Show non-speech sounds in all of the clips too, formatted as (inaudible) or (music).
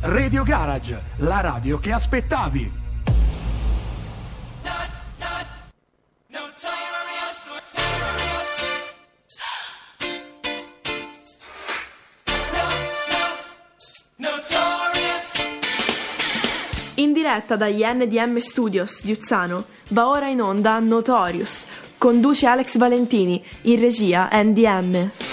Radio Garage, la radio che aspettavi. In diretta dagli NDM Studios di Uzzano va ora in onda Notorious. Conduce Alex Valentini, in regia NDM.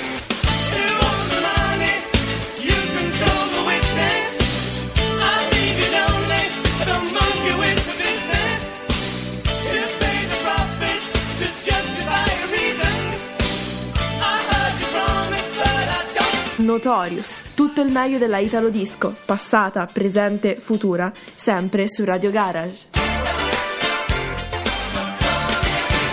Notorious, tutto il meglio della Italo Disco, passata, presente, futura, sempre su Radio Garage.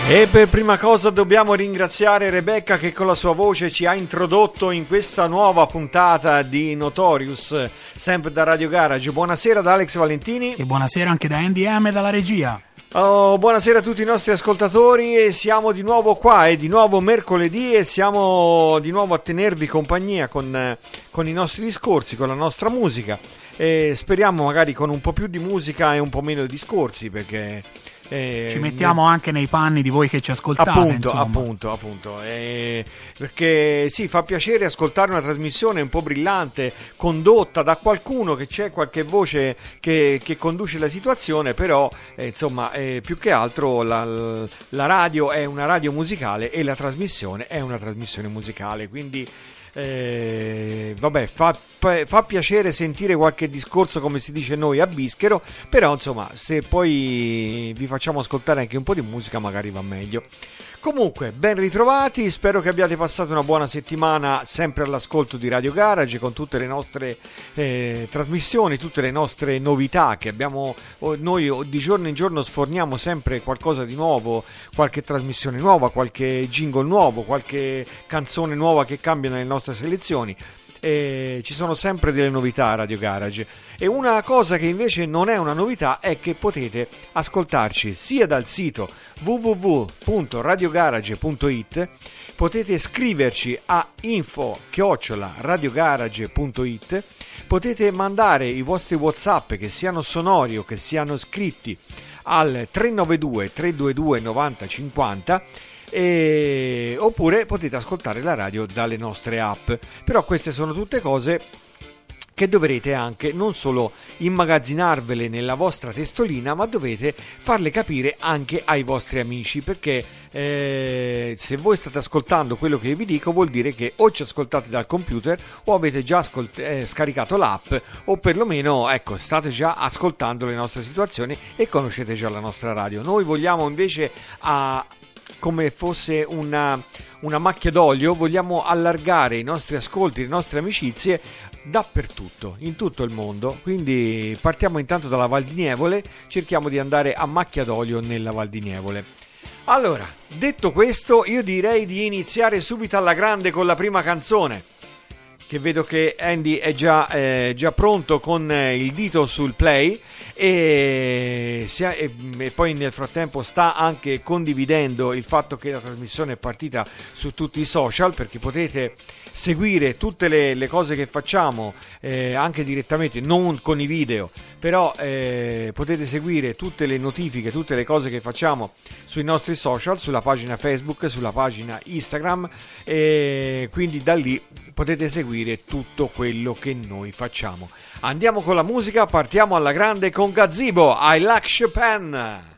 E per prima cosa dobbiamo ringraziare Rebecca che con la sua voce ci ha introdotto in questa nuova puntata di Notorious, sempre da Radio Garage. Buonasera da Alex Valentini. E buonasera anche da NDM dalla regia. Oh, buonasera a tutti i nostri ascoltatori e siamo di nuovo qua, è di nuovo mercoledì e siamo di nuovo a tenervi compagnia con, con i nostri discorsi, con la nostra musica. E speriamo magari con un po' più di musica e un po' meno di discorsi perché eh, ci mettiamo anche nei panni di voi che ci ascoltate. Appunto, insomma. appunto, appunto. Eh, perché sì, fa piacere ascoltare una trasmissione un po' brillante, condotta da qualcuno che c'è qualche voce che, che conduce la situazione, però eh, insomma, eh, più che altro la, la radio è una radio musicale e la trasmissione è una trasmissione musicale, quindi eh, vabbè, fa, fa, piacere sentire qualche discorso, come si dice noi, a bischero, però insomma, se poi vi facciamo ascoltare anche un po' di musica, magari va meglio. Comunque, ben ritrovati, spero che abbiate passato una buona settimana sempre all'ascolto di Radio Garage con tutte le nostre eh, trasmissioni, tutte le nostre novità che abbiamo noi di giorno in giorno sforniamo sempre qualcosa di nuovo, qualche trasmissione nuova, qualche jingle nuovo, qualche canzone nuova che cambia nelle nostre selezioni eh, ci sono sempre delle novità a Radio Garage. E una cosa che invece non è una novità è che potete ascoltarci sia dal sito www.radiogarage.it potete scriverci a info-radiogarage.it potete mandare i vostri whatsapp che siano sonori o che siano scritti al 392 322 9050 e... oppure potete ascoltare la radio dalle nostre app. Però queste sono tutte cose che dovrete anche non solo immagazzinarvele nella vostra testolina, ma dovete farle capire anche ai vostri amici, perché eh, se voi state ascoltando quello che vi dico vuol dire che o ci ascoltate dal computer o avete già ascolt- eh, scaricato l'app o perlomeno ecco, state già ascoltando le nostre situazioni e conoscete già la nostra radio. Noi vogliamo invece a come fosse una, una macchia d'olio, vogliamo allargare i nostri ascolti, le nostre amicizie dappertutto, in tutto il mondo. Quindi partiamo intanto dalla Val di Nievole, cerchiamo di andare a macchia d'olio nella Val di Nievole. Allora, detto questo, io direi di iniziare subito alla grande con la prima canzone. Che vedo che Andy è già, eh, già pronto con eh, il dito sul play e, e, e, poi nel frattempo sta anche condividendo il fatto che la trasmissione è partita su tutti i social perché potete seguire tutte le, le cose che facciamo eh, anche direttamente, non con i video, però eh, potete seguire tutte le notifiche, tutte le cose che facciamo sui nostri social, sulla pagina Facebook, sulla pagina Instagram e quindi da lì potete seguire tutto quello che noi facciamo. Andiamo con la musica, partiamo alla grande con Gazzibo, I Like Chopin.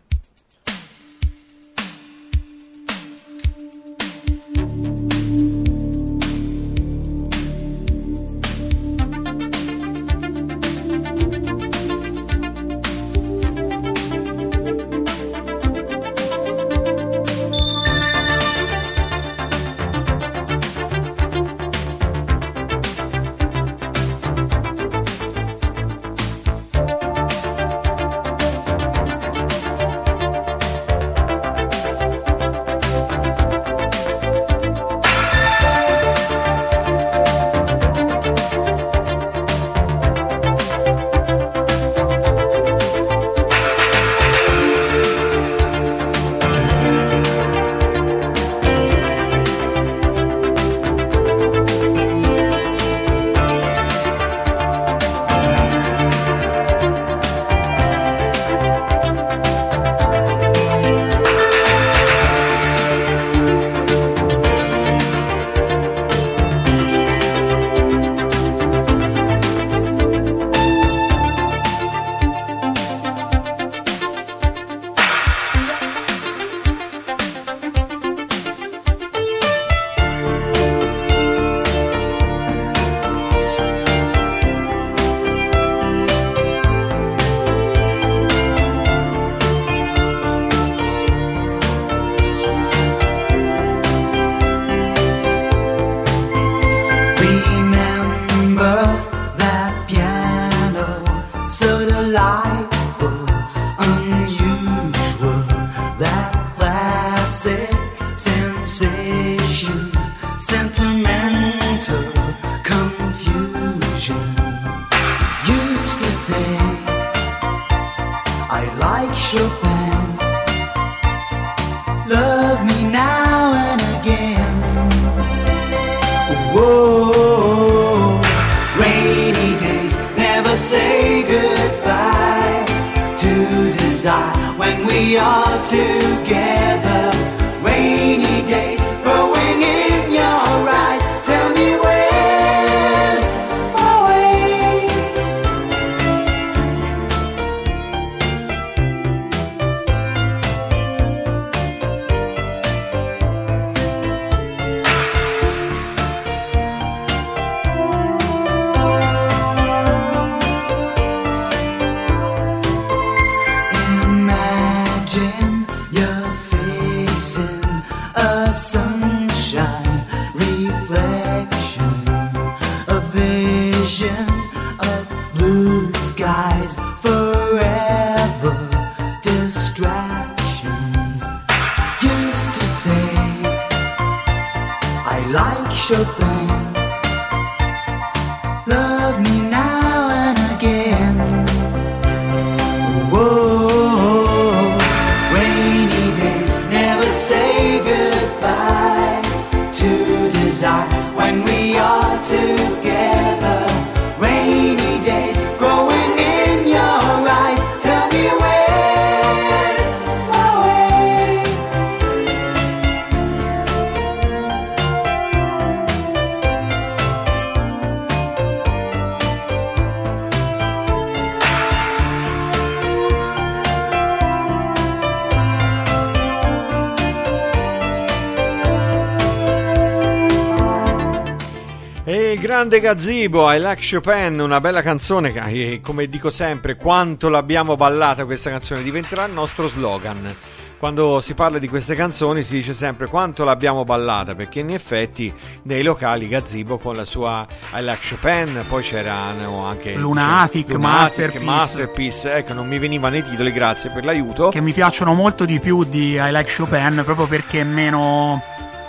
E grande Gazzibo, I Like Chopin, una bella canzone che, eh, come dico sempre, quanto l'abbiamo ballata questa canzone, diventerà il nostro slogan. Quando si parla di queste canzoni si dice sempre quanto l'abbiamo ballata, perché in effetti nei locali Gazzibo con la sua I Like Chopin, poi c'erano anche Lunatic, c'era- Masterpiece. Masterpiece, ecco, non mi venivano i titoli, grazie per l'aiuto. che mi piacciono molto di più di I Like Chopin proprio perché meno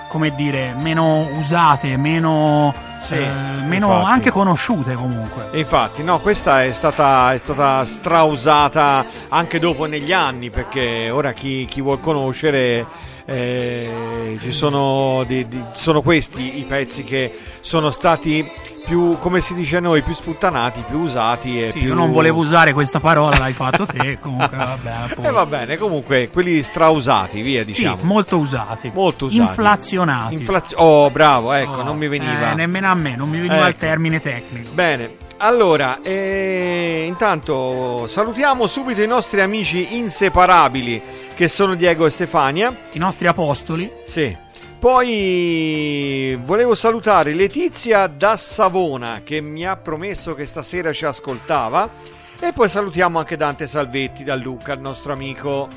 come dire meno usate meno, Sì, eh, meno infatti. anche conosciute comunque Infatti, no, questa è stata, è stata strausata anche dopo negli anni, perché ora chi, chi vuol conoscere eh, ci sono, di- di- sono questi i pezzi che sono stati più, come si dice a noi, più sputtanati, più usati e Sì, più... io non volevo usare questa parola l'hai fatto te (laughs) comunque vabbè E posto. va bene, comunque quelli strausati, via sì, diciamo. molto usati Molto usati. inflazionati Inflazio- oh, bravo, ecco, Oh, non mi veniva. eh, nemmeno a me non mi veniva il Ecco. termine tecnico Bene, allora, eh, intanto salutiamo subito i nostri amici inseparabili che sono Diego e Stefania. i nostri apostoli Sì. Poi volevo salutare Letizia da Savona che mi ha promesso che stasera ci ascoltava. E poi salutiamo anche Dante Salvetti da Luca, il nostro amico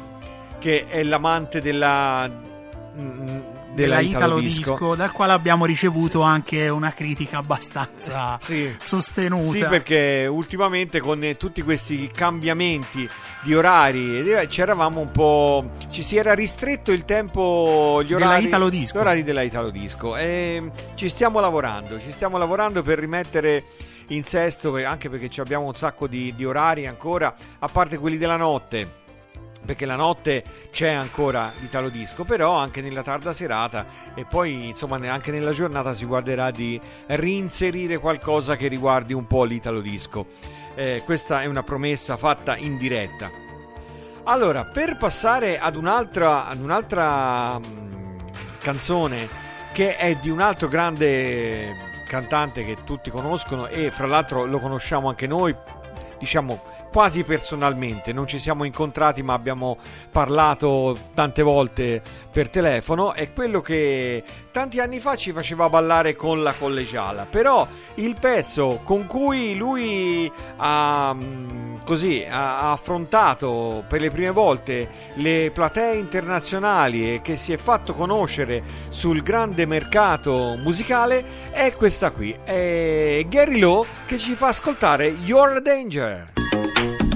che è l'amante della, mm, della della Italo Italo Disco. Disco dal quale abbiamo ricevuto anche una critica abbastanza Sì. sostenuta Sì, perché ultimamente con tutti questi cambiamenti di orari eh, ci eravamo un po'. ci si era ristretto il tempo, gli Della orari, Italo Disco. gli orari della Italo Disco. E ci stiamo lavorando, ci stiamo lavorando per rimettere in sesto, anche perché ci abbiamo un sacco di, di orari ancora, a parte quelli della notte perché la notte c'è ancora l'Italo Disco, però anche nella tarda serata e poi insomma anche nella giornata si guarderà di reinserire qualcosa che riguardi un po' l'Italo Disco. Eh, questa è una promessa fatta in diretta. Allora, per passare ad un'altra, ad un'altra mm, canzone che è di un altro grande cantante che tutti conoscono e fra l'altro lo conosciamo anche noi, diciamo quasi personalmente, non ci siamo incontrati ma abbiamo parlato tante volte per telefono, è quello che tanti anni fa ci faceva ballare con la collegiala, però il pezzo con cui lui ha, mm, così, ha affrontato per le prime volte le platee internazionali e che si è fatto conoscere sul grande mercato musicale è questa qui, è Gary Lowe che ci fa ascoltare You're a Danger. thank you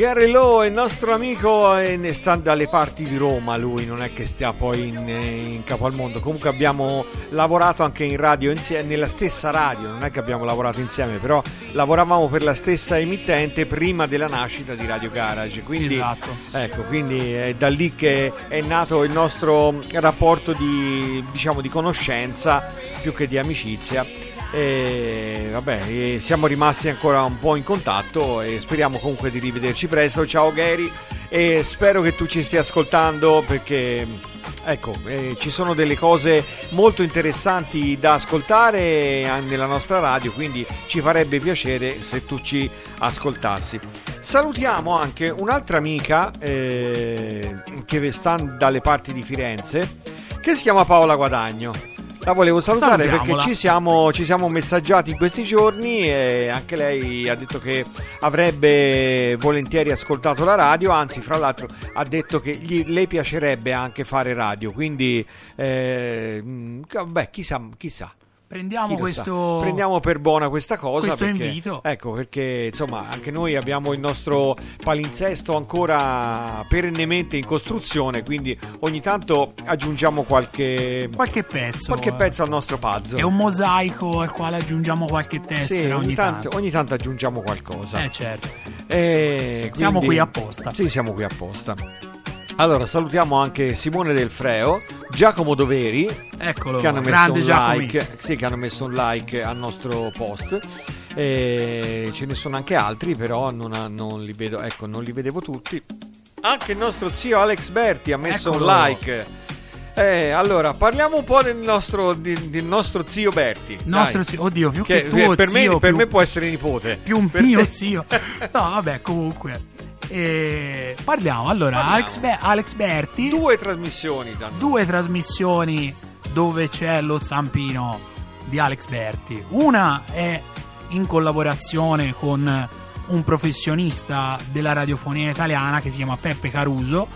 Gary Lowe, il nostro amico, e ne sta dalle parti di Roma. Lui non è che stia poi in, in capo al mondo. Comunque abbiamo lavorato anche in radio insieme, nella stessa radio. Non è che abbiamo lavorato insieme, però lavoravamo per la stessa emittente prima della nascita di Radio Garage. Quindi, Esatto. ecco, quindi è da lì che è nato il nostro rapporto di, diciamo, di conoscenza più che di amicizia. E vabbè, siamo rimasti ancora un po' in contatto e speriamo comunque di rivederci presto. Ciao Gary e spero che tu ci stia ascoltando perché ecco, eh, ci sono delle cose molto interessanti da ascoltare nella nostra radio, quindi ci farebbe piacere se tu ci ascoltassi. Salutiamo anche un'altra amica eh, che sta dalle parti di Firenze che si chiama Paola Guadagno. La volevo salutare perché ci siamo, ci siamo messaggiati in questi giorni e anche lei ha detto che avrebbe volentieri ascoltato la radio, anzi fra l'altro ha detto che gli, le piacerebbe anche fare radio, quindi eh, mh, beh, chissà, chissà. Prendiamo questo. Prendiamo per buona questa cosa. questo perché, invito. Ecco, perché insomma anche noi abbiamo il nostro palinsesto ancora perennemente in costruzione, quindi ogni tanto aggiungiamo qualche, Qualche pezzo. qualche eh. pezzo al nostro puzzle. È un mosaico al quale aggiungiamo qualche tessera Sì, ogni ogni tanto, tanto. ogni tanto aggiungiamo qualcosa. Eh certo. E Siamo quindi- qui apposta. Sì, siamo qui apposta. Allora, salutiamo anche Simone Del Freo, Giacomo Doveri, Eccolo. che hanno messo un Giacomi. like, sì, che hanno messo un like al nostro post. E ce ne sono anche altri, però non, ha- non li vedo, ecco, non li vedevo tutti. Anche il nostro zio Alex Berti ha messo Eccolo. un like. Eh, allora, parliamo un po' del nostro, di- del nostro zio Berti. Nostro zio, oddio, più Che che, tuo per, me, zio, per più, me può essere nipote. più un Per mio te- zio. No, vabbè, comunque. Eh, parliamo. Allora, Parliamo. Alex, Be- Alex Berti, Due trasmissioni danno. due trasmissioni dove c'è lo zampino di Alex Berti. Una è in collaborazione con un professionista della radiofonia italiana che si chiama Peppe Caruso,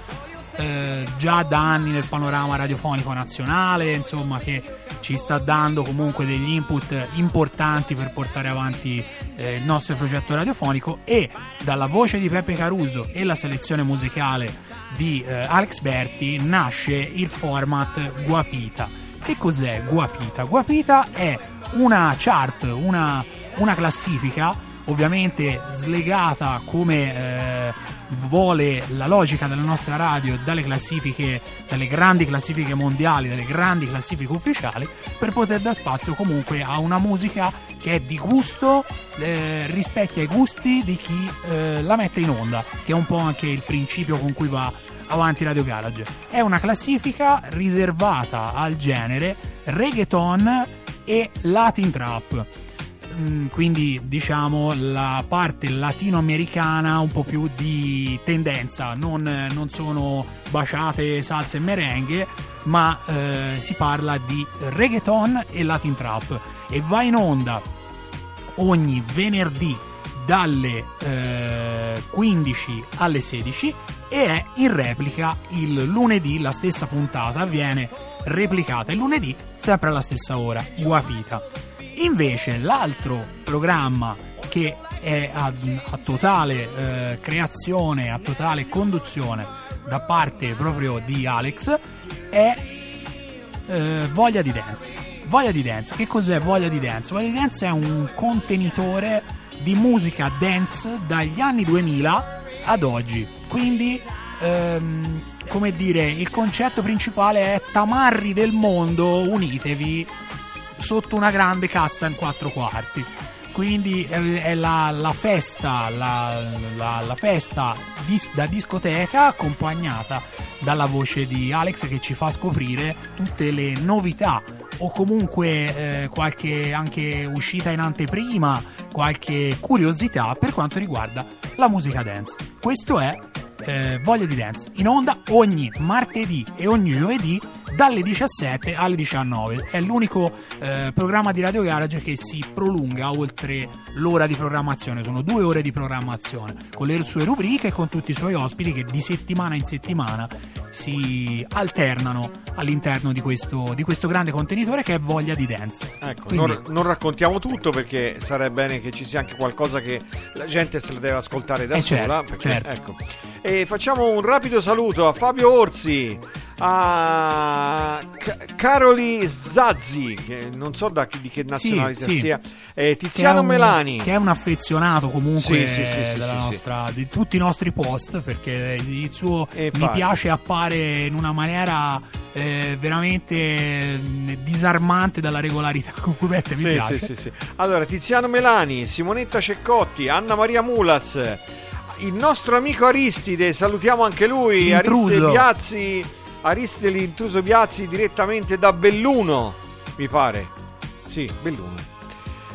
eh, già da anni nel panorama radiofonico nazionale, insomma che ci sta dando comunque degli input importanti per portare avanti eh, il nostro progetto radiofonico e dalla voce di Peppe Caruso e la selezione musicale di eh, Alex Berti nasce il format Guapita. Che cos'è Guapita? Guapita è una chart, una, una classifica ovviamente slegata come eh, vuole la logica della nostra radio dalle classifiche, dalle grandi classifiche mondiali, dalle grandi classifiche ufficiali, per poter dar spazio comunque a una musica che è di gusto, eh, rispecchia i gusti di chi eh, la mette in onda, che è un po' anche il principio con cui va avanti Radio Garage. È una classifica riservata al genere reggaeton e Latin trap. Mm, quindi diciamo la parte latinoamericana un po' più di tendenza, non, non sono baciate, salse e merengue, ma eh, si parla di reggaeton e Latin trap e va in onda ogni venerdì dalle eh, 15 alle 16 e è in replica il lunedì, la stessa puntata viene replicata il lunedì sempre alla stessa ora, Guapita. Invece l'altro programma che è a, a totale eh, creazione, a totale conduzione da parte proprio di Alex è eh, Voglia di Dance. Voglia di Dance, che cos'è Voglia di Dance? Voglia di Dance è un contenitore di musica dance dagli anni 2000 ad oggi. Quindi, ehm, come dire, il concetto principale è tamarri del mondo, unitevi sotto una grande cassa in quattro quarti. Quindi è, la, la festa, la, la- la festa dis- da discoteca accompagnata dalla voce di Alex che ci fa scoprire tutte le novità o comunque eh, qualche anche uscita in anteprima, qualche curiosità per quanto riguarda la musica dance. Questo è eh, Voglia di Dance in onda ogni martedì e ogni giovedì dalle 17 alle 19. È l'unico eh, programma di Radio Garage che si prolunga oltre l'ora di programmazione. Sono due ore di programmazione con le sue rubriche e con tutti i suoi ospiti che di settimana in settimana si alternano all'interno di questo, di questo grande contenitore che è voglia di dance. Ecco, Quindi- non, non raccontiamo tutto perché sarebbe bene che ci sia anche qualcosa che la gente se la deve ascoltare da Eh, sola. certo, perché- certo. ecco. E facciamo un rapido saluto a Fabio Orsi, a Ca- Caroli Zazzi, che non so da chi- di che nazionalità sì. sia, eh, che Tiziano un- Melani. che è un affezionato comunque Sì, nostra- di tutti i nostri post perché il suo E mi piace appare in una maniera eh, veramente eh, disarmante dalla regolarità (laughs) con cui mette mi piace sì, sì, sì. Allora, Tiziano Melani, Simonetta Ceccotti, Anna Maria Mulas, il nostro amico Aristide, salutiamo anche lui, L'intruso. Aristide Biazzi, Aristide l'intruso Biazzi direttamente da Belluno, mi pare. Sì, Belluno.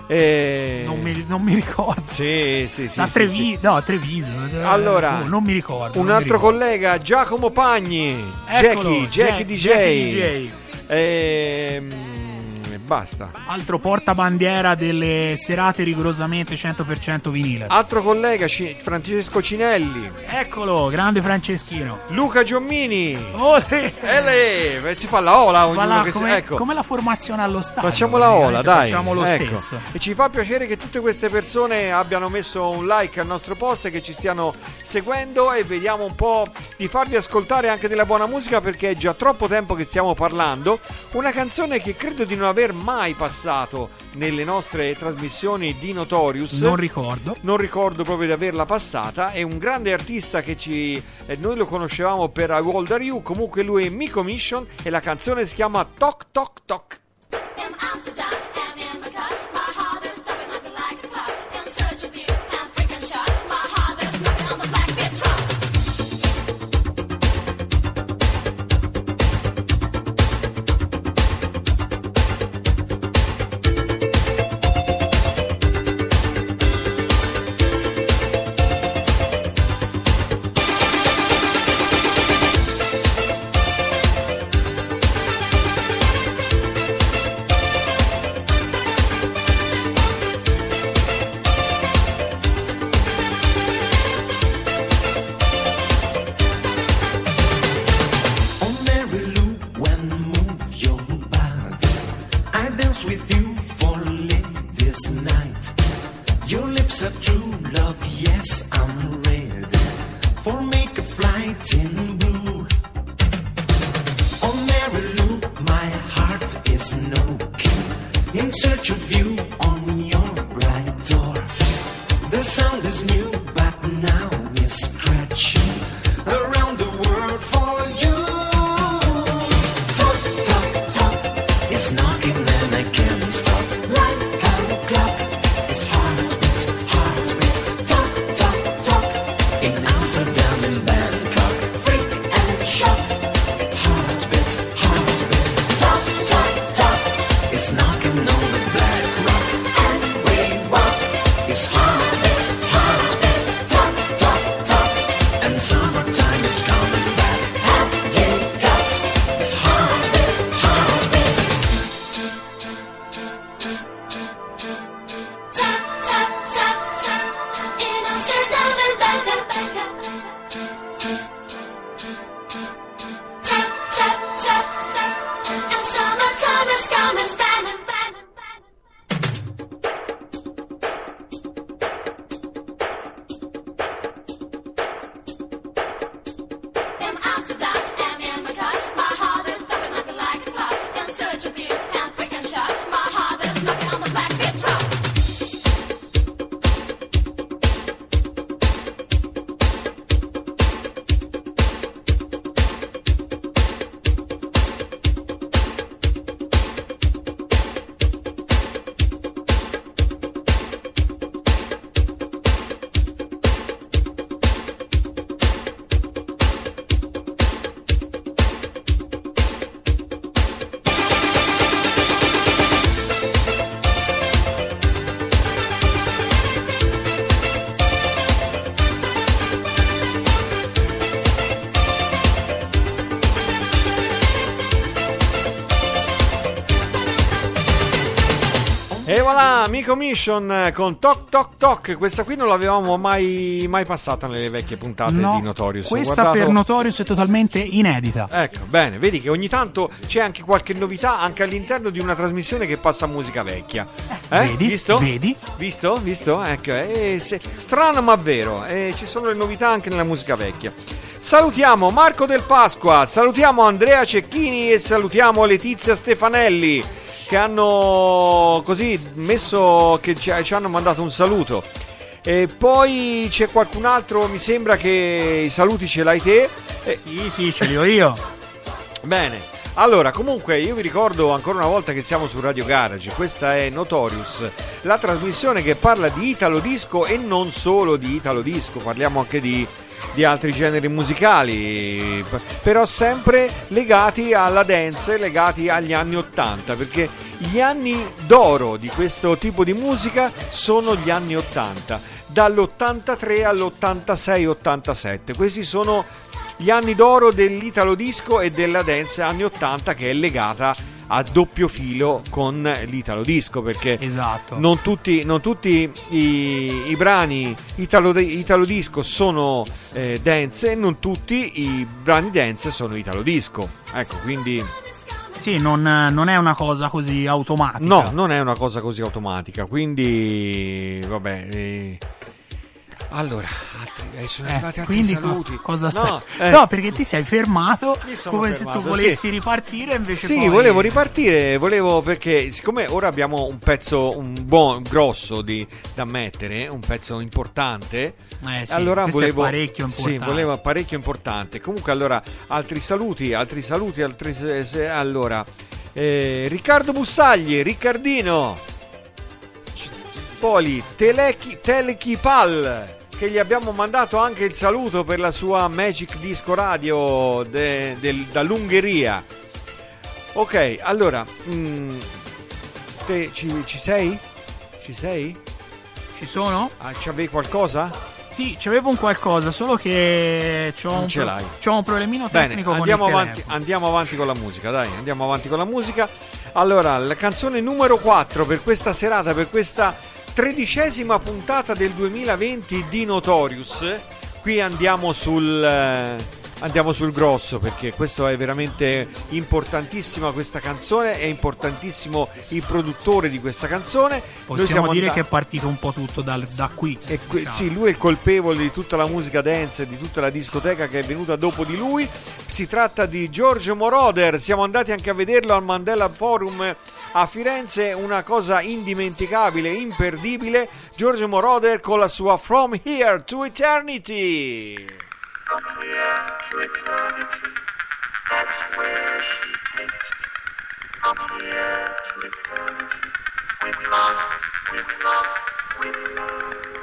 E... non, mi, non mi ricordo Sì, sì, sì. a sì, Trevi- sì. no a Treviso eh, Allora, oh, non mi ricordo Un altro ricordo. collega, Giacomo Pagni, Eccolo, Jackie, Jackie Jack- DJ. Jackie DJ. Ehm, basta. altro portabandiera delle serate rigorosamente 100% vinile Altro collega, Ci- Francesco Cinelli. eccolo grande Franceschino Luca Giommini. Olè! E lei, eh, si fa la ola ognuno Fa la- che si- come, ecco. come la formazione allo stadio Facciamo la ola, dai. facciamo lo ecco. stesso E ci fa piacere che tutte queste persone abbiano messo un like al nostro post e che ci stiano seguendo e vediamo un po' di farvi ascoltare anche della buona musica perché è già troppo tempo che stiamo parlando. Una canzone che credo di non aver mai passato nelle nostre trasmissioni di Notorious. non ricordo non ricordo proprio di averla passata. È un grande artista che ci. eh, noi lo conoscevamo per I World Are You. Comunque lui è Miko Mission e la canzone si chiama Toc Toc Toc. Knocking and I can't Amico Mission con Toc Toc Toc. Questa qui non l'avevamo mai, mai passata nelle vecchie puntate No, di Notorious. Questa guardato- per Notorious è totalmente inedita. Ecco, bene, vedi che ogni tanto c'è anche qualche novità anche all'interno di una trasmissione che passa musica vecchia. Eh? Vedi? Visto? Vedi? Visto? Visto? Ecco, eh, se- strano ma vero, eh, ci sono le novità anche nella musica vecchia. Salutiamo Marco Del Pasqua, salutiamo Andrea Cecchini e salutiamo Letizia Stefanelli che hanno così messo, che ci, ci hanno mandato un saluto. E poi c'è qualcun altro, mi sembra che i saluti ce l'hai te. Eh, Sì, sì, ce li ho io. (laughs) Bene, allora comunque io vi ricordo ancora una volta che siamo su Radio Garage, questa è Notorious, la trasmissione che parla di Italo Disco e non solo di Italo Disco, parliamo anche di, di altri generi musicali, però sempre legati alla dance, legati agli anni 80, perché gli anni d'oro di questo tipo di musica sono gli anni 80, dall'83 all'86-87, questi sono gli anni d'oro dell'italo disco e della dance anni 80 che è legata a doppio filo con l'italo disco perché Esatto. non tutti, non tutti i, i brani italo, italo disco sono eh, dance e non tutti i brani dance sono italo disco ecco quindi Sì, non, non è una cosa così automatica. no non è una cosa così automatica quindi vabbè eh, allora altri, eh, sono Eh, arrivati altri quindi co- saluti cosa stai? no, eh. No, perché ti sei fermato come fermato, se tu volessi sì. ripartire invece Sì, poi... volevo ripartire, volevo perché siccome ora abbiamo un pezzo un buon grosso di, da mettere, un pezzo importante, Eh sì, allora volevo parecchio importante. Sì, volevo parecchio importante. Comunque allora altri saluti, altri saluti, altri allora eh, Riccardo Bussagli, Riccardino Poli, Telechi, Telechi Pal che gli abbiamo mandato anche il saluto per la sua Magic Disco Radio de- del- dall'Ungheria. Ok, allora, mm, te ci, ci sei? Ci sei? Ci sono? Ah, c'avevi qualcosa? Sì, c'avevo un qualcosa, solo che c'ho Non un, ce l'hai. c'ho un problemino Bene, tecnico andiamo con il avanti, andiamo avanti con la musica, dai, andiamo avanti con la musica. Allora, la canzone numero 4 per questa serata, per questa tredicesima puntata del 2020 di Notorious. Qui andiamo sul, eh, andiamo sul grosso perché questo è veramente importantissima questa canzone, è importantissimo il produttore di questa canzone. Possiamo siamo dire andati- che è partito un po' tutto dal- da qui. e que- diciamo. sì, lui è colpevole di tutta la musica dance, di tutta la discoteca che è venuta dopo di lui. Si tratta di Giorgio Moroder. Siamo andati anche a vederlo al Mandela Forum a Firenze. Una cosa indimenticabile, imperdibile. Giorgio Moroder con la sua From Here to Eternity. With love, with love, with love.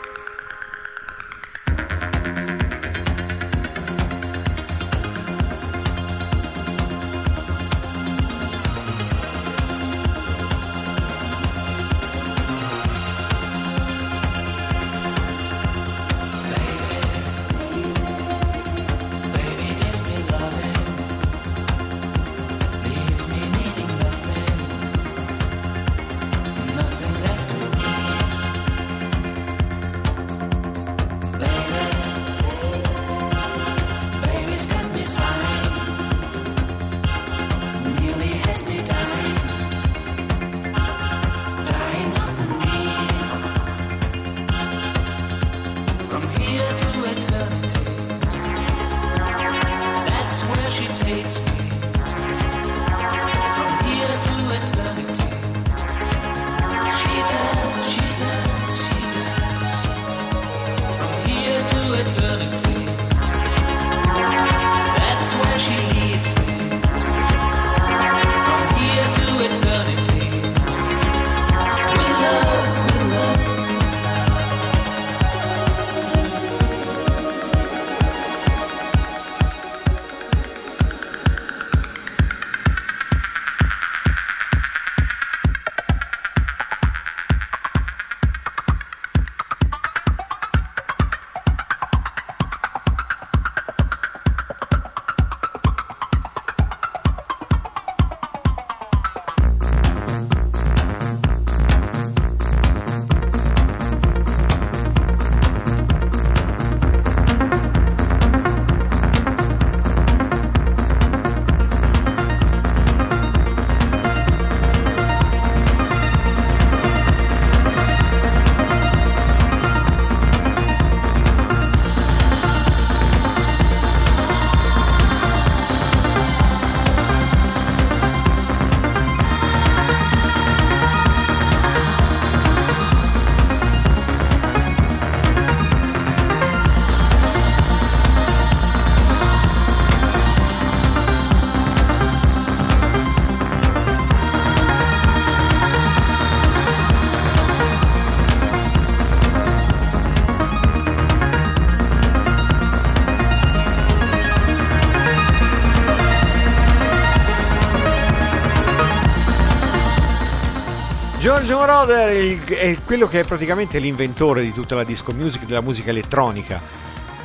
Il- è quello che è praticamente l'inventore di tutta la disco music, della musica elettronica.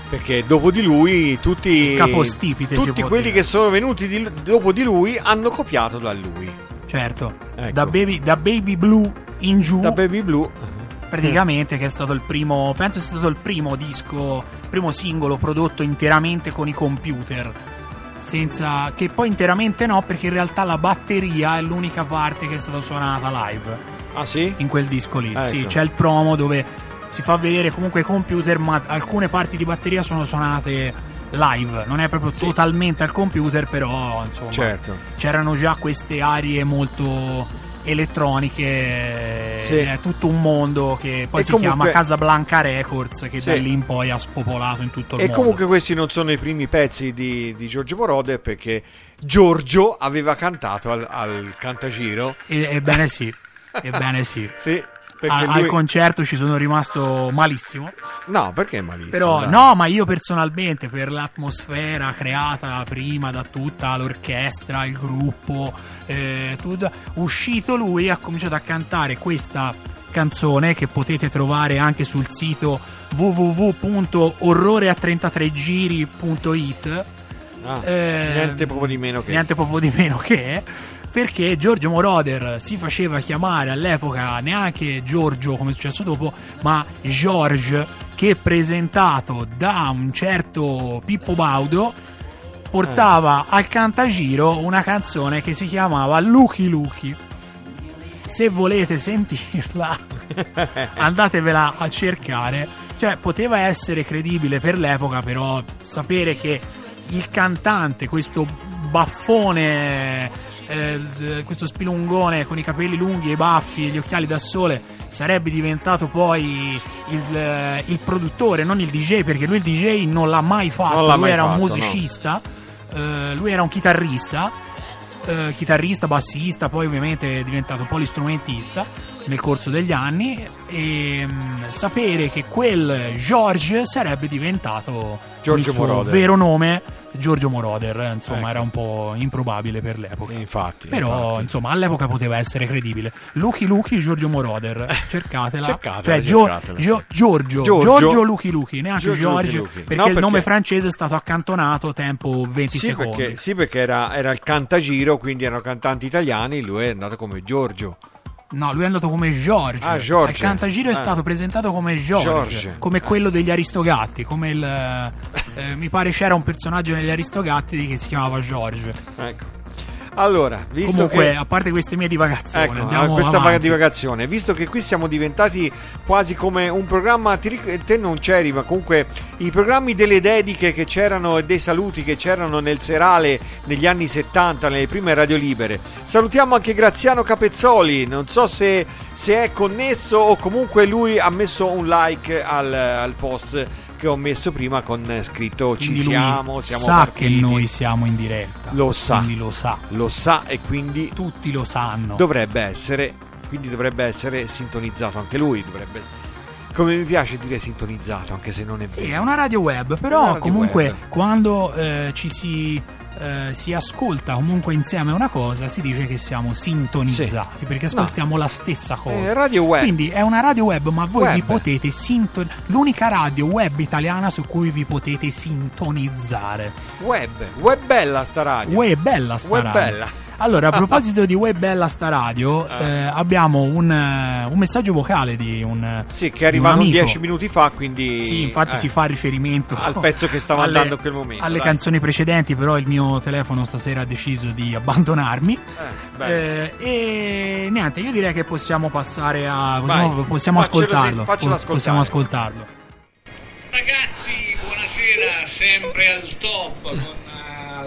Perché dopo di lui tutti, Il capostipite, tutti quelli dire. che sono venuti di- dopo di lui hanno copiato da lui. Certo, Ecco. da, baby, da Baby Blue in giù, Da Baby Blue. praticamente, che è stato il primo, penso sia stato il primo disco, primo singolo prodotto interamente con i computer. Senza, che poi interamente no, perché in realtà la batteria è l'unica parte che è stata suonata live Ah sì? in quel disco lì. Ecco. Sì, c'è il promo dove si fa vedere comunque i computer, ma alcune parti di batteria sono suonate live. Non è proprio Sì. totalmente al computer, però insomma Certo. c'erano già queste arie molto elettroniche. Sì. È tutto un mondo che poi E si comunque- chiama Casablanca Records, che Sì. da lì in poi ha spopolato in tutto il E mondo. comunque questi non sono i primi pezzi di, di Giorgio Moroder perché Giorgio aveva cantato al, al Cantagiro. E- Ebbene sì, ebbene sì. Sì, Al, lui... al concerto ci sono rimasto malissimo. No, perché malissimo? Però dai. no, ma io personalmente per l'atmosfera creata prima da tutta l'orchestra, il gruppo, eh, tutto, uscito lui ha cominciato a cantare questa canzone che potete trovare anche sul sito www.orrorea33giri.it Ah, eh, niente proprio di meno che... niente proprio di meno che perché Giorgio Moroder si faceva chiamare all'epoca neanche Giorgio come è successo dopo ma George che presentato da un certo Pippo Baudo portava al cantagiro una canzone che si chiamava Lucky Lucky. Se volete sentirla (laughs) andatevela a cercare. Cioè poteva essere credibile per l'epoca però sapere che il cantante questo baffone eh, questo spilungone con i capelli lunghi e i baffi e gli occhiali da sole sarebbe diventato poi il, eh, il produttore non il DJ perché lui il DJ non l'ha mai fatto l'ha lui mai era un fatto, no. musicista eh, lui era un chitarrista eh, chitarrista, bassista, poi ovviamente è diventato polistrumentista nel corso degli anni e mm, sapere che quel George sarebbe diventato Giorgio il suo Moroder. vero nome Giorgio Moroder, eh, insomma Ecco. era un po' improbabile per l'epoca. Infatti. Però, infatti. insomma, all'epoca poteva essere credibile. Lucky Lucky Giorgio Moroder. Cercatela. Cercatela, cioè, cercatela, Gio- sì. Giorgio, Giorgio. Giorgio Lucky Lucky, neanche Giorgio Giorgio, Lucky perché No, il nome francese è stato accantonato tempo 20 Sì secondi. perché, sì, perché era, era il cantagiro, quindi erano cantanti italiani, lui è andato come Giorgio. No, lui è andato come George. Ah, George. Al Cantagiro è Ah. stato presentato come George, George. come quello degli Aristogatti, come il eh, mi pare c'era un personaggio negli Aristogatti che si chiamava George. Ecco. Allora, visto Comunque, che... a parte queste mie divagazioni, Ecco, andiamo a questa avanti. divagazione, visto che qui siamo diventati quasi come un programma, te non c'eri, ma comunque i programmi delle dediche che c'erano e dei saluti che c'erano nel serale negli anni 70, nelle prime radio libere. Salutiamo anche Graziano Capezzoli, non so se, se è connesso o comunque lui ha messo un like al, al post che ho messo prima con eh, scritto ci Quindi siamo, siamo sa partiti. che noi siamo in diretta. Lo sa. Quindi lo sa. Lo sa e quindi Tutti lo sanno. dovrebbe essere quindi dovrebbe essere sintonizzato anche lui dovrebbe come mi piace dire sintonizzato anche se non è vero Sì, è una radio web, però radio comunque web. quando eh, ci si, eh, si ascolta comunque insieme una cosa, si dice che siamo sintonizzati, perché ascoltiamo la stessa cosa. Eh, radio web Quindi è una radio web, ma voi Web. vi potete sintonizzare. L'unica radio web italiana su cui vi potete sintonizzare. web web bella sta radio è bella sta Web radio. bella. Allora, a proposito di Web Bella sta radio, Ah. eh, abbiamo un, eh, un messaggio vocale di un. sì che è arrivato. 10 minuti fa quindi Sì, infatti eh, si fa riferimento al pezzo che stava alle- andando in quel momento alle dai. canzoni precedenti, però il mio telefono stasera ha deciso di abbandonarmi. Eh. Eh, e niente, io direi che possiamo passare a. Possiamo, Vai, possiamo faccelo ascoltarlo. faccelo Po- Possiamo ascoltare. ascoltarlo. Ragazzi, buonasera, sempre al top con eh,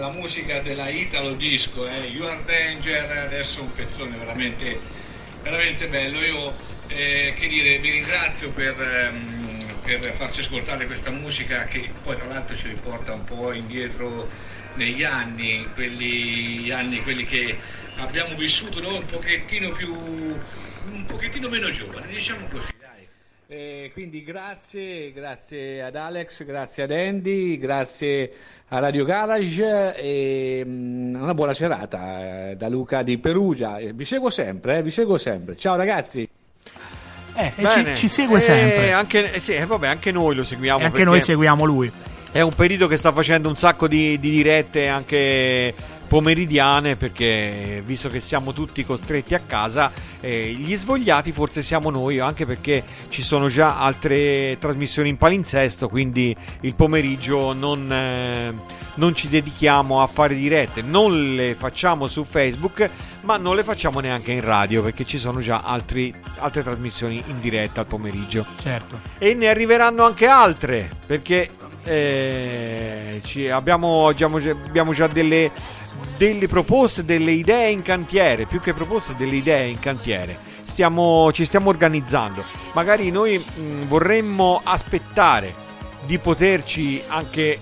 la musica della Italo Disco, eh. You Are Danger, adesso un pezzone veramente, veramente bello. Io, eh, che dire, vi ringrazio per, ehm, per farci ascoltare questa musica che poi tra l'altro ci riporta un po' indietro negli anni, quelli anni quelli che abbiamo vissuto noi un pochettino più, un pochettino meno giovani, diciamo così, dai. Eh, quindi grazie, grazie ad Alex, grazie ad Andy, grazie a Radio Garage e mm, una buona serata eh, da Luca di Perugia. Eh, Vi seguo sempre, eh, vi seguo sempre. Ciao ragazzi. Eh, e ci, ci segue Eh, sempre. anche, sì, vabbè, anche noi lo seguiamo. e anche noi seguiamo lui. È un periodo che sta facendo un sacco di, di dirette anche pomeridiane perché visto che siamo tutti costretti a casa eh, gli svogliati forse siamo noi anche perché ci sono già altre trasmissioni in palinsesto quindi il pomeriggio non, eh, non ci dedichiamo a fare dirette non le facciamo su Facebook ma non le facciamo neanche in radio perché ci sono già altri- altre trasmissioni in diretta al pomeriggio Certo. e ne arriveranno anche altre perché eh, ci- abbiamo, abbiamo abbiamo già delle, delle proposte, delle idee in cantiere, più che proposte, delle idee in cantiere. Stiamo, ci stiamo organizzando. Magari noi mh, vorremmo aspettare di poterci anche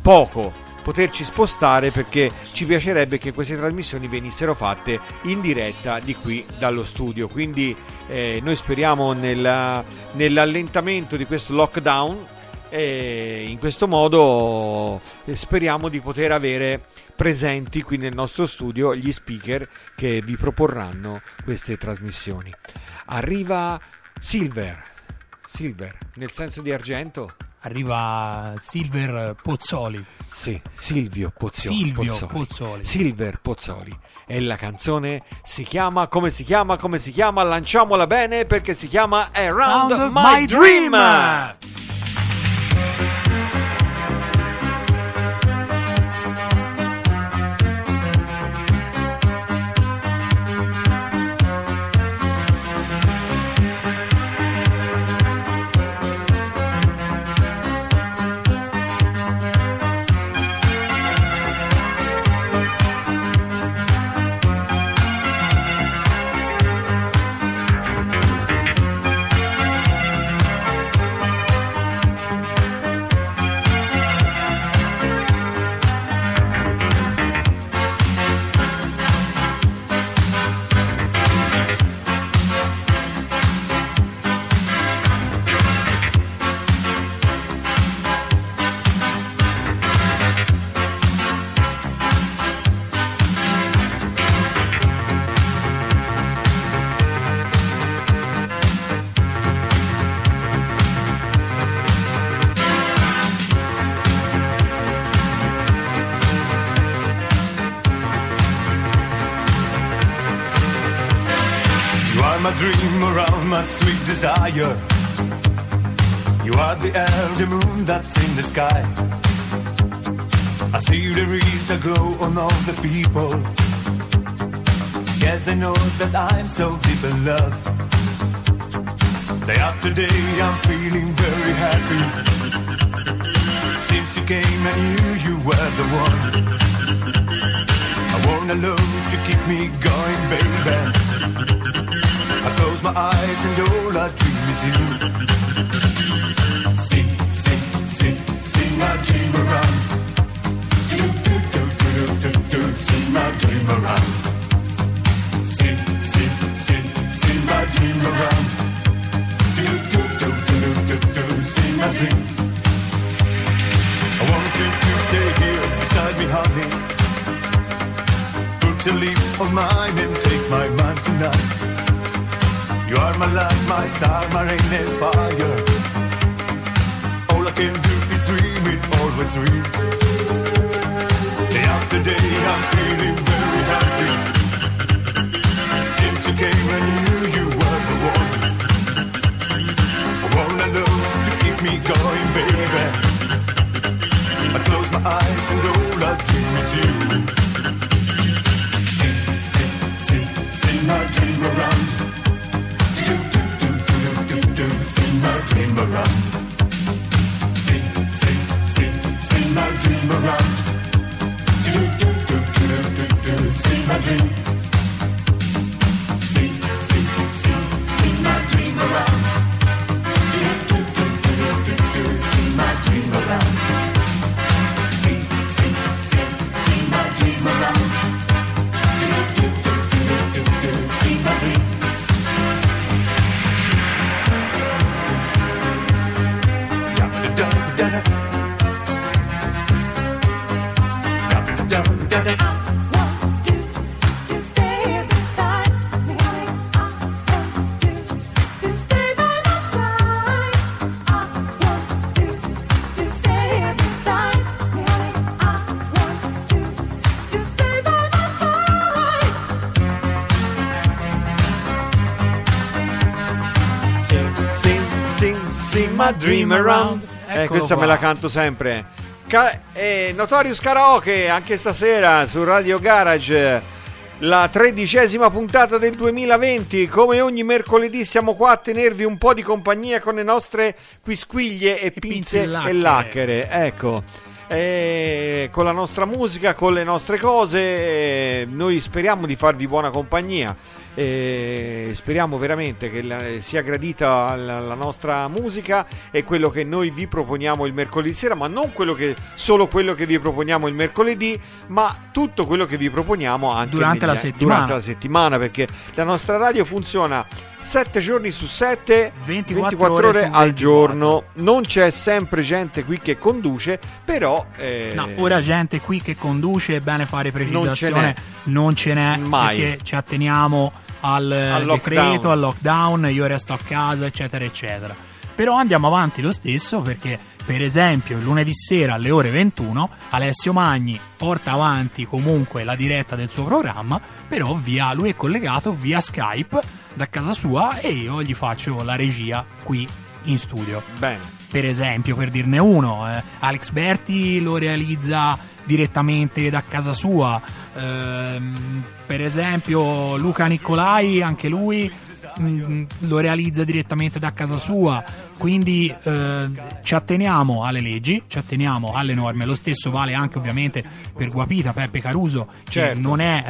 poco poterci spostare perché ci piacerebbe che queste trasmissioni venissero fatte in diretta di qui dallo studio quindi eh, noi speriamo nella- nell'allentamento di questo lockdown e in questo modo eh, speriamo di poter avere presenti qui nel nostro studio gli speaker che vi proporranno queste trasmissioni arriva Silver Silver nel senso di argento Arriva Silver Pozzoli. Sì, Silvio Pozzoli. Silvio Pozzoli. Pozzoli. Silver Pozzoli. E la canzone si chiama, come si chiama, come si chiama? Lanciamola bene perché si chiama Around, Round My, Dream. You You are the the moon that's in the sky. I see there is a glow on all the people. Yes, I know that I'm so deep in love. Day after day, I'm feeling very happy. Since you came, I knew you were the one. I want a love to keep me going, baby. I close my eyes and all I dream is you. See, see, see, see my dream around. Do, do, do, do, do, do, see my dream around. See, see, see, see my dream around. Do, do, do, do, do, do, see my dream. I want you to stay here beside me, honey. Put your lips on mine and take my mind tonight. You are my light, my star, my rain and fire. All I can do is dream it, always dream. Day after day, I'm feeling very happy. Since you came, I knew you were the one. I wanna know to keep me going, baby. I close my eyes and all I dream is you. around. Sing, sing, sing, my dream around. Do do do do do do, do. sing my dream. Around. Eh, questa qua. me la canto sempre. Ca- eh, Notorious Karaoke anche stasera su Radio Garage. La tredicesima puntata del 2020, come ogni mercoledì siamo qua a tenervi un po' di compagnia con le nostre quisquiglie e, pinze pinze e lacchere. Ecco, Eh, con la nostra musica, con le nostre cose, eh, noi speriamo di farvi buona compagnia. Eh, speriamo veramente che la- sia gradita la, la nostra musica e quello che noi vi proponiamo il mercoledì sera, ma non quello che, solo quello che vi proponiamo il mercoledì, ma tutto quello che vi proponiamo anche Durante la negli- settimana. durante la settimana, perché la nostra radio funziona 7 giorni su 7, 24 ore su ore 24. al giorno. Non c'è sempre gente qui che conduce, però eh, No, ora gente qui che conduce, è bene fare Non ce precisazione, n'è. non ce n'è, Mai. perché ci atteniamo al, Al decreto, lockdown. al lockdown, io resto a casa, eccetera, eccetera. Però andiamo avanti lo stesso perché, per esempio, lunedì sera alle ore 21 Alessio Magni porta avanti comunque la diretta del suo programma, però via, lui è collegato via Skype da casa sua e io gli faccio la regia qui in studio bene. per esempio, per dirne uno, eh, Alex Berti lo realizza direttamente da casa sua. Ehm, per esempio, Luca Nicolai, anche lui mm, lo realizza direttamente da casa sua. Quindi eh, ci atteniamo alle leggi, ci atteniamo alle norme. Lo stesso vale anche ovviamente per Guapita, Peppe Caruso, che Certo. non è,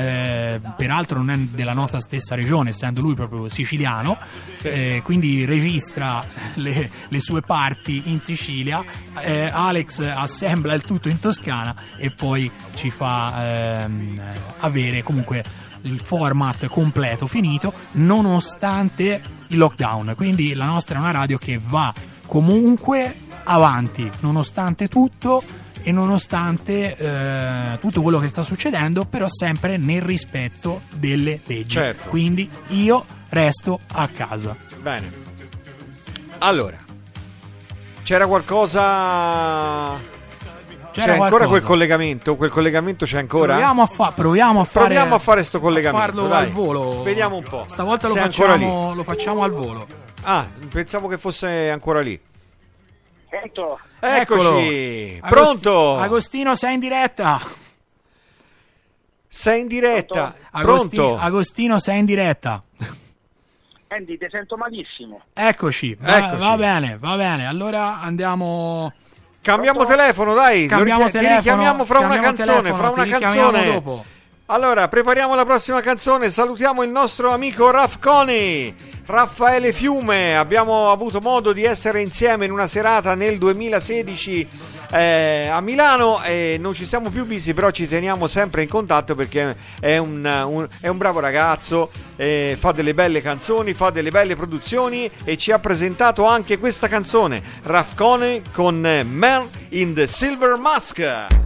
eh, peraltro non è della nostra stessa regione, essendo lui proprio siciliano, Sì. eh, quindi registra le, le sue parti in Sicilia, eh, Alex assembla il tutto in Toscana e poi ci fa ehm, avere comunque il format completo finito nonostante il lockdown. Quindi la nostra è una radio che va comunque avanti nonostante tutto e nonostante eh, tutto quello che sta succedendo, però sempre nel rispetto delle leggi. Certo. Quindi io resto a casa. Bene. Allora, c'era qualcosa. C'era c'è ancora qualcosa. quel collegamento? Quel collegamento c'è ancora? Proviamo a, fa- proviamo a fare Proviamo a fare sto collegamento, farlo dai. al volo. Vediamo un po'. Stavolta lo facciamo, lo facciamo al volo. Ah, pensavo che fosse ancora lì. Pronto? Eccoci. Eccolo. Pronto? Agosti- Agostino, sei in diretta. Sei in diretta. Agosti- Pronto? Agostino, sei in diretta. Andy, ti sento malissimo. Eccoci. Va, Eccoci. va bene, va bene. Allora andiamo. Cambiamo telefono, dai. Cambiamo richi- telefono. Ti richiamiamo fra una canzone. telefono, Fra una canzone. dopo. Allora, prepariamo la prossima canzone. Salutiamo il nostro amico Raff Coni, Raffaele Fiume. Abbiamo avuto modo di essere insieme in una serata nel 2016 eh, a Milano e non ci siamo più visti, però ci teniamo sempre in contatto perché è un, un- è un bravo ragazzo, eh, fa delle belle canzoni, fa delle belle produzioni e ci ha presentato anche questa canzone, Raff Coni con Man in the Silver Mask.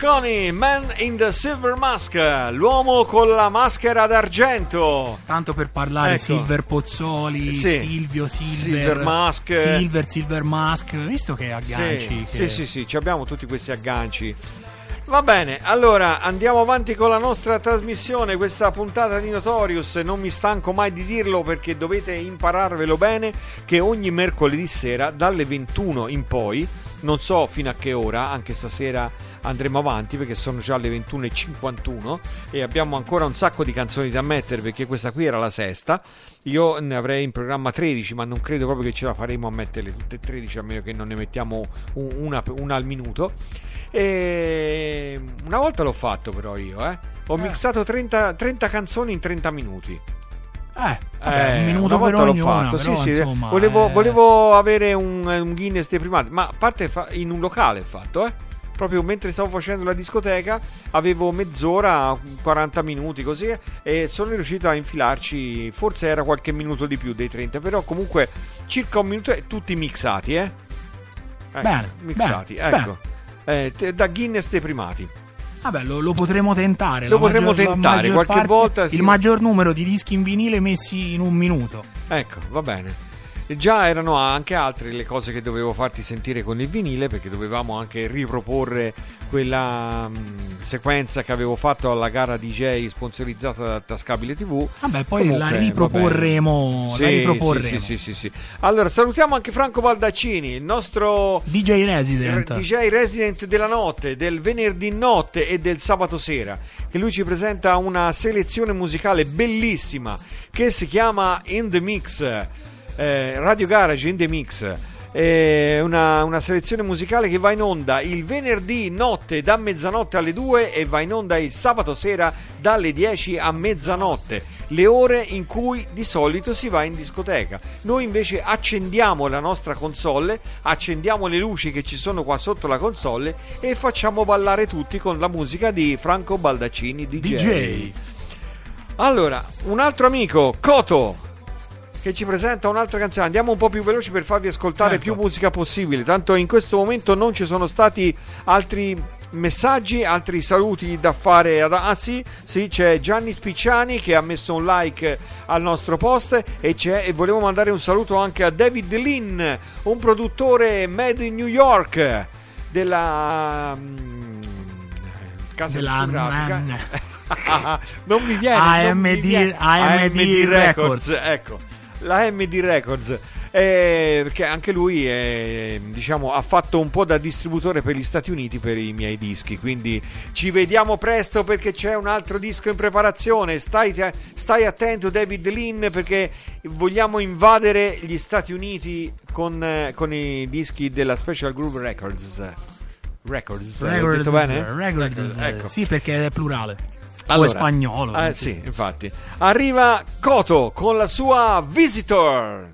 Coney, Man in the Silver Mask, l'uomo con la maschera d'argento. Tanto per parlare Ecco. Silver Pozzoli, Sì. Silvio Silver, Silver Mask. Silver Silver Mask, visto che agganci Sì, che- sì, sì, sì, ci abbiamo tutti questi agganci. Va bene, allora andiamo avanti con la nostra trasmissione, questa puntata di Notorious, non mi stanco mai di dirlo perché dovete impararvelo bene che ogni mercoledì sera dalle 21 in poi, non so fino a che ora, anche stasera andremo avanti perché sono già le 21.51 e abbiamo ancora un sacco di canzoni da mettere perché questa qui era la sesta. Io ne avrei in programma 13, ma non credo proprio che ce la faremo a metterle tutte e 13 a meno che non ne mettiamo un- una, una al minuto. E una volta l'ho fatto però io, eh. Ho mixato 30, 30 canzoni in 30 minuti. Eh, vabbè, un minuto una per volta l'ho ognuna, fatto, però, sì, sì, insomma, volevo, eh, volevo avere un, un Guinness dei primati, ma a parte fa- in un locale fatto, eh. Proprio mentre stavo facendo la discoteca avevo mezz'ora, 40 minuti così eh, e sono riuscito a infilarci, forse era qualche minuto di più dei 30, però comunque circa un minuto e tutti mixati, eh. Ecco, Bene, mixati, bene, ecco. Eh, te- da Guinness dei primati. Vabbè, lo, lo potremo tentare. Lo potremo maggior- tentare, qualche parte- volta sì. Il maggior numero di dischi in vinile messi in un minuto. Ecco, va bene. Già erano anche altre le cose che dovevo farti sentire con il vinile perché dovevamo anche riproporre quella mh, sequenza che avevo fatto alla gara DJ sponsorizzata da Tascabile TV. Vabbè, poi Comunque, la riproporremo. Sì, la riproporremo. Sì, sì, sì, sì, sì. Allora, salutiamo anche Franco Baldaccini, il nostro DJ Resident. DJ resident della notte, del venerdì notte e del sabato sera, che lui ci presenta una selezione musicale bellissima che si chiama In the Mix, eh, Radio Garage In the Mix. È una, una selezione musicale che va in onda il venerdì notte da mezzanotte alle 2 e va in onda il sabato sera dalle 10 a mezzanotte, le ore in cui di solito si va in discoteca. Noi invece accendiamo la nostra console, accendiamo le luci che ci sono qua sotto la console e facciamo ballare tutti con la musica di Franco Baldaccini DJ. DJ. Allora, un altro amico, Coto, che ci presenta un'altra canzone. Andiamo un po' più veloci per farvi ascoltare Ecco. più musica possibile. Tanto in questo momento non ci sono stati altri messaggi, altri saluti da fare. Ad... Ah sì, sì, c'è Gianni Spicciani che ha messo un like al nostro post e, c'è, e volevo mandare un saluto anche a David Lynn, un produttore made in New York della... mm, casa discografica. (laughs) non mi viene non mi AMD viene. AMD Records. ecco la AMD Records eh, perché anche lui eh, diciamo, ha fatto un po' da distributore per gli Stati Uniti per i miei dischi quindi ci vediamo presto perché c'è un altro disco in preparazione stai, stai attento David Lynn perché vogliamo invadere gli Stati Uniti con, eh, con i dischi della Special Groove Records Records, l'ho detto bene? Records, ecco. Sì, perché è plurale. O è Allora, spagnolo. Eh, sì, infatti. Arriva Koto con la sua. Visitor,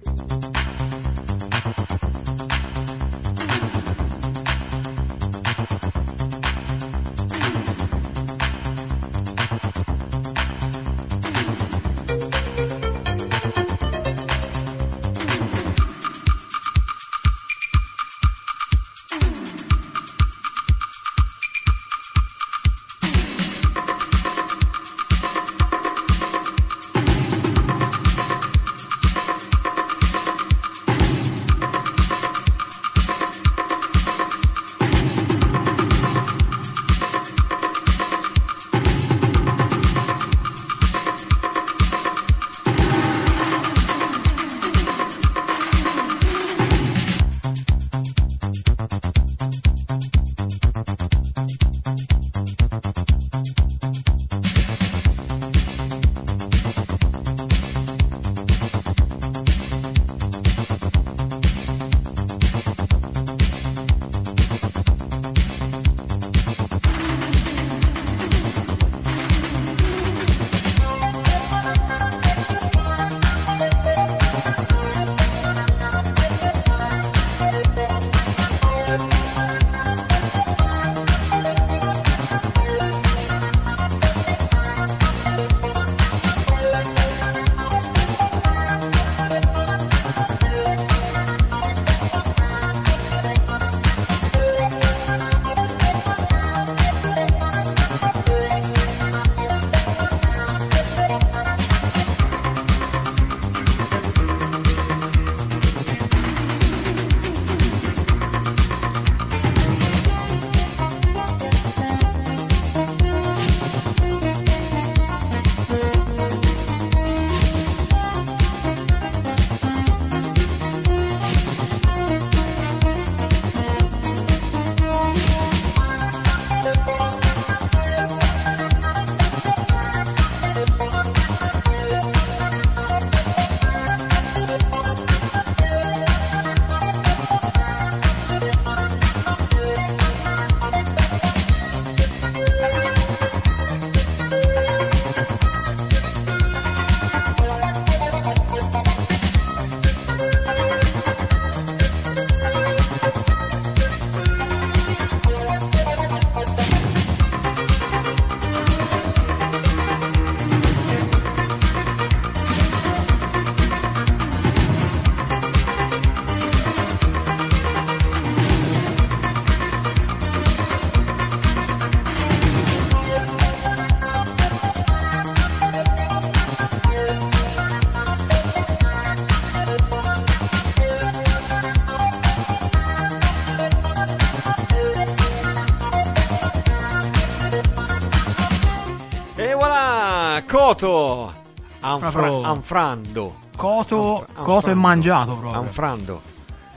Coto! Anfra- Anfrando. Coto, Anfra- coto e mangiato proprio. Anfrando.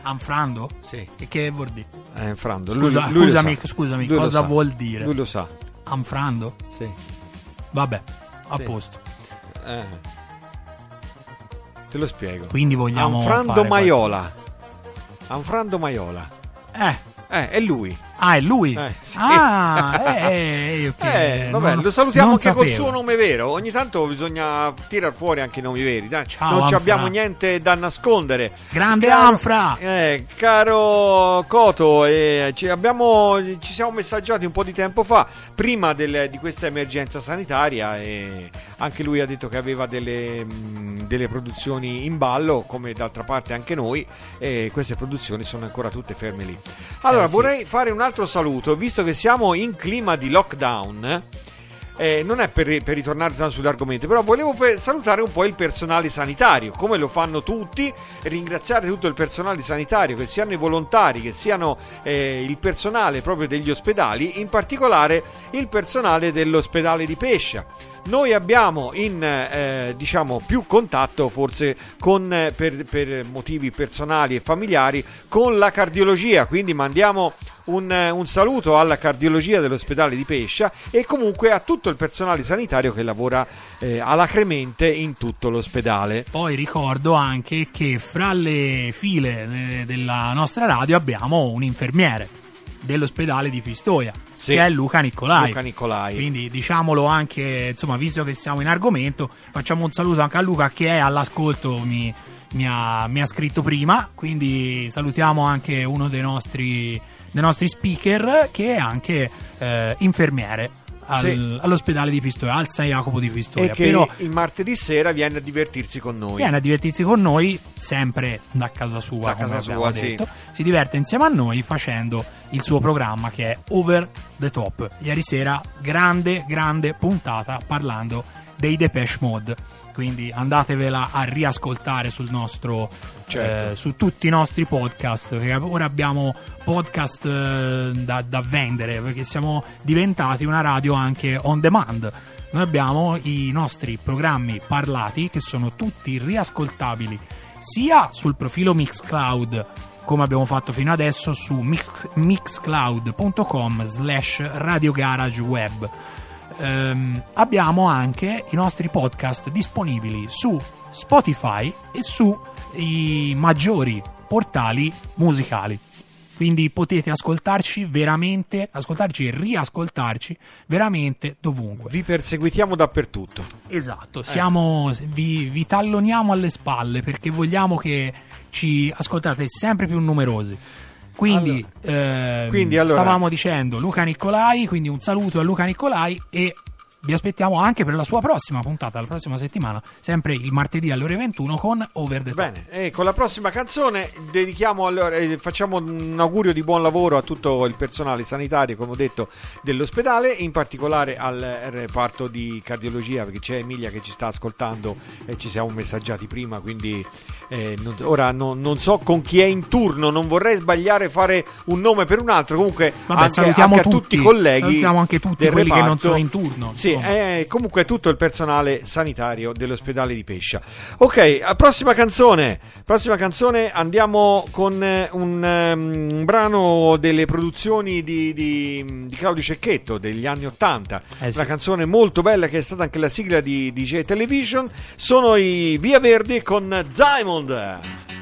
Anfrando? Sì. E che vuol dire? Eh, Anfrando. Scusa- Lui- lui lo scusami, sa. scusami, Lui cosa sa. vuol dire? Lui lo sa. Anfrando? Sì. Vabbè, a Sì. posto. Eh. Te lo spiego. Quindi vogliamo Anfrando Maiola. Anfrando Maiola. qualche- Eh, Eh, è lui. Ah, è lui? Eh, sì. Ah, eh, eh, ok. (laughs) Eh, vabbè, Non- lo salutiamo anche col sapevo. suo nome vero. Ogni tanto bisogna tirar fuori anche i nomi veri. dai. Ciao, non abbiamo niente da nascondere. Grande Caro- Anfra! Eh, caro Coto, eh, ci, abbiamo, ci siamo messaggiati un po' di tempo fa, prima del- di questa emergenza sanitaria, e anche lui ha detto che aveva delle, mh, delle produzioni in ballo, come d'altra parte anche noi, e queste produzioni sono ancora tutte ferme lì. Allora, Eh, sì. vorrei fare un altro saluto, visto che siamo in clima di lockdown. eh, non è per, per ritornare tanto sull'argomento, però volevo per- salutare un po' il personale sanitario, come lo fanno tutti, ringraziare tutto il personale sanitario, che siano i volontari, che siano eh, il personale proprio degli ospedali, in particolare il personale dell'ospedale di Pescia. Noi abbiamo in eh, diciamo più contatto forse con, per, per motivi personali e familiari con la cardiologia, quindi mandiamo un, eh, un saluto alla cardiologia dell'ospedale di Pescia e comunque a tutto il personale sanitario che lavora eh, alacremente in tutto l'ospedale. Poi ricordo anche che fra le file eh, della nostra radio abbiamo un infermiere dell'ospedale di Pistoia, Sì. che è Luca Nicolai. Luca Nicolai. Quindi diciamolo anche, insomma, visto che siamo in argomento, facciamo un saluto anche a Luca che è all'ascolto, mi, mi ha, mi ha scritto prima, quindi salutiamo anche uno dei nostri, dei nostri speaker che è anche eh, infermiere al- Sì. all'ospedale di Pistoia, al San Jacopo di E Pistoia. che Però il martedì sera viene a divertirsi con noi. viene a divertirsi con noi, sempre da casa sua, Da casa sua, sì. Si diverte insieme a noi facendo il suo programma che è Over the Top. Ieri sera, grande, grande puntata parlando dei Depeche Mode. Quindi andatevela a riascoltare sul nostro Certo. eh, su tutti i nostri podcast. Perché ora abbiamo podcast eh, da, da vendere perché siamo diventati una radio anche on demand. Noi abbiamo i nostri programmi parlati che sono tutti riascoltabili sia sul profilo Mixcloud come abbiamo fatto fino adesso su mix- mixcloud.com slash radiogarageweb Ehm, abbiamo anche i nostri podcast disponibili su Spotify e sui maggiori portali musicali quindi potete ascoltarci veramente ascoltarci e riascoltarci veramente dovunque Vi perseguitiamo dappertutto. Esatto, siamo, vi, vi talloniamo alle spalle perché vogliamo che ci ascoltate sempre più numerosi. Quindi, ehm, quindi, allora- stavamo dicendo Luca Nicolai, quindi un saluto a Luca Nicolai e vi aspettiamo anche per la sua prossima puntata, la prossima settimana, sempre il martedì alle ore 21 con Over the Top. Bene, e con la prossima canzone dedichiamo allora, eh, facciamo un augurio di buon lavoro a tutto il personale sanitario, come ho detto, dell'ospedale, in particolare al reparto di cardiologia, perché c'è Emilia che ci sta ascoltando e ci siamo messaggiati prima, quindi eh, non- ora non, non so con chi è in turno, non vorrei sbagliare fare un nome per un altro, comunque Vabbè, anche, salutiamo anche tutti, i colleghi. salutiamo anche tutti quelli che non reparto. sono in turno, Sì, eh, comunque tutto il personale sanitario dell'ospedale di Pescia. Ok, prossima canzone. Prossima canzone andiamo con eh, un, ehm, un brano delle produzioni di, di- di Claudio Cecchetto degli anni 80. Eh sì. Una canzone molto bella che è stata anche la sigla di DJ Television. Sono i Via Verdi con Diamond. Diamond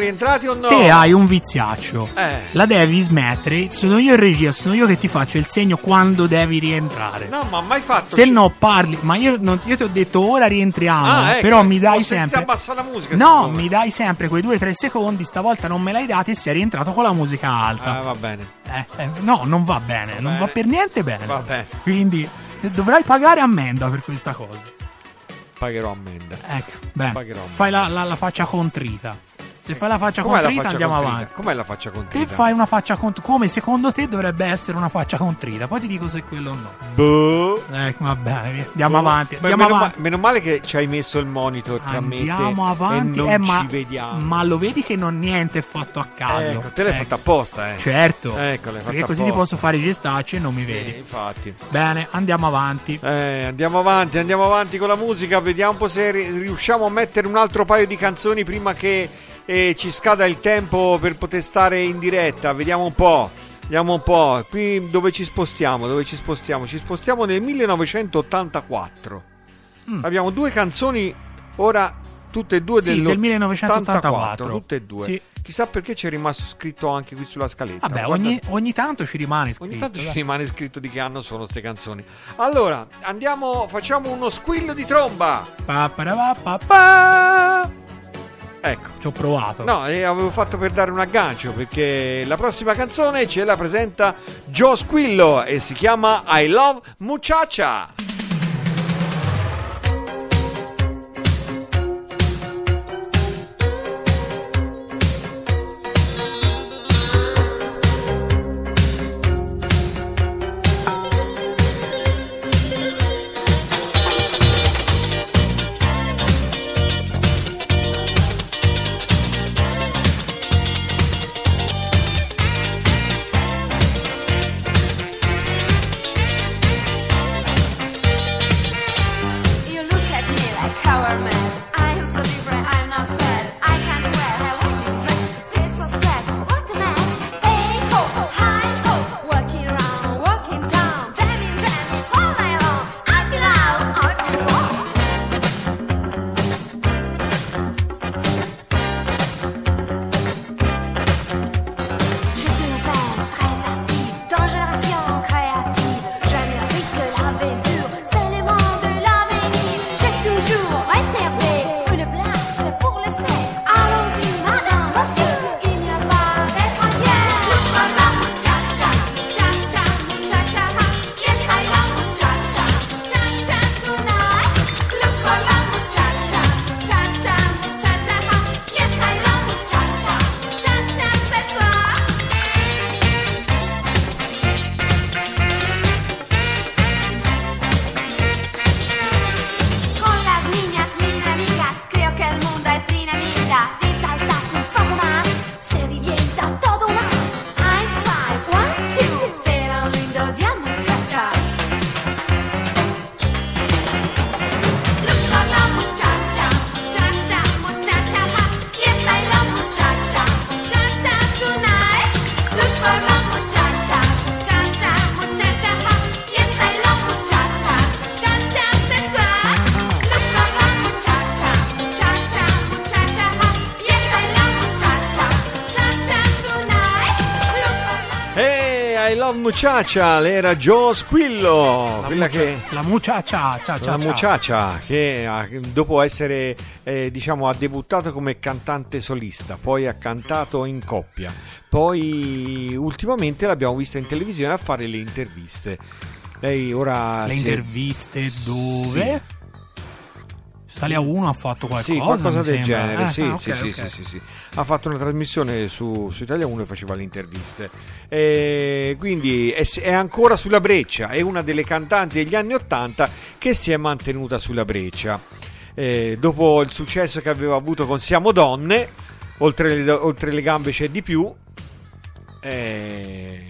rientrati o no? Te hai un viziaccio. Eh. La devi smettere. Sono io in regia, sono io che ti faccio il segno quando devi rientrare. No, ma mai fatto. Se no parli, ma io, non- io ti ho detto ora rientriamo, Ah, ecco, però mi dai sentito sempre... la musica, No, mi dai sempre quei 2-3 secondi, stavolta non me l'hai dati e sei rientrato con la musica alta. Ah, va bene. Eh, eh, no, non va bene, non bene. va per niente bene. Va bene. Quindi eh, dovrai pagare ammenda per questa cosa. Pagherò ammenda. Ecco, bene. Pagherò ammenda. Fai la, la- la faccia contrita. Se fai la faccia Com'è contrita faccia andiamo contrita? avanti. Com'è la faccia contrita? Te fai una faccia contrita, come secondo te dovrebbe essere una faccia contrita. Poi ti dico se quello o no. Boh. Ecco, va bene, andiamo avanti. Beh, Andiamo meno, ma- avanti. meno male che ci hai messo il monitor tra me Andiamo avanti. e non Eh, ma, ci vediamo. ma lo vedi che non niente è fatto a caso. Ecco, te l'hai Ecco. fatta apposta, eh. Certo. Ecco, l'hai fatta Perché così ti apposta. posso fare i gestacci e non mi Sì, vedi. infatti. Bene, andiamo avanti. Eh, andiamo avanti, andiamo avanti con la musica, vediamo un po' se ri- riusciamo a mettere un altro paio di canzoni prima che eh, ci scada il tempo per poter stare in diretta. Vediamo un po'. Vediamo un po'. Qui dove ci spostiamo? Dove ci spostiamo? Ci spostiamo nel 1984. Mm. Abbiamo due canzoni ora tutte e due Sì, del del 1984. tutte e due. Sì. Chissà perché c'è rimasto scritto anche qui sulla scaletta. Vabbè, Guarda- ogni, ogni tanto ci rimane scritto. Ogni tanto ci dai. rimane scritto di che anno sono queste canzoni. Allora, andiamo, facciamo uno squillo di tromba. Pa, para, pa, pa, pa. Ecco. Ci ho provato. No, e avevo fatto per dare un aggancio perché la prossima canzone ce la presenta Joe Squillo e si chiama I Love Muchacha. Muchacha, era Joe Squillo, quella che... La muchacha, cia, cia, La cia. Muchacha che ha- dopo essere eh, diciamo ha debuttato come cantante solista, poi ha cantato in coppia, poi ultimamente l'abbiamo vista in televisione a fare le interviste. Lei ora Le si è- interviste dove? Italia 1 ha fatto qualcosa. Sì, qualcosa del sembra. genere, Eh, sì, ah, sì, ok, sì, ok. sì, sì. Ha fatto una trasmissione su, su Italia 1 e faceva le interviste. E quindi è, è ancora sulla breccia, è una delle cantanti degli anni 80 che si è mantenuta sulla breccia. Eh, dopo il successo che aveva avuto con Siamo Donne, oltre le, oltre le gambe c'è di più. eh,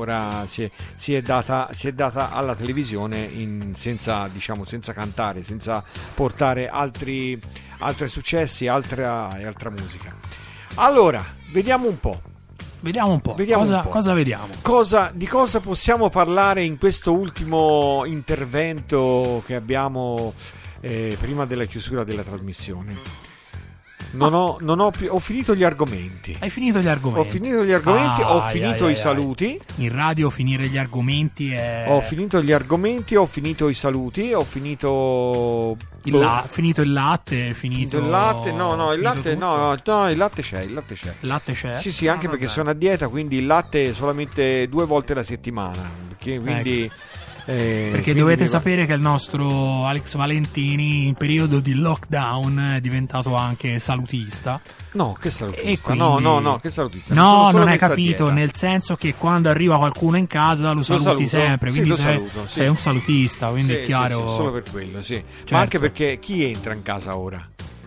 ora si è, si è data, si è data alla televisione in- senza, diciamo, senza cantare, senza portare altri, altri successi altra, e altra musica. Allora, vediamo un po'. Vediamo un po'. Vediamo cosa, un po'. cosa vediamo? Cosa- di cosa possiamo parlare in questo ultimo intervento che abbiamo eh, prima della chiusura della trasmissione? Non ho, non ho più, ho finito gli argomenti. Hai finito gli Ho argomenti. finito gli argomenti, ho Ai, finito ai, i ai, saluti. In radio finire gli argomenti è... Ho finito gli argomenti, ho finito i saluti, ho finito il, boh, la- finito il latte, finito... finito il latte. No, no, il latte no, no, no, il latte c'è, il latte c'è. Il latte c'è? Sì, sì, anche Ah, perché vabbè. sono a dieta, quindi il latte suolamente due volte alla settimana. Quindi, eh, Perché dovete mi sapere che il nostro Alex Valentini in periodo di lockdown è diventato anche salutista. No, che salutista. Quindi- No, no, no, che salutista. No, non hai capito, dieta. nel senso che quando arriva qualcuno in casa lo saluti saluto. sempre, Sì, quindi lo sei, saluto, sì. sei un salutista, quindi Sì, è sì, chiaro. sì, solo per quello, sì. Certo. Ma anche perché chi entra in casa ora?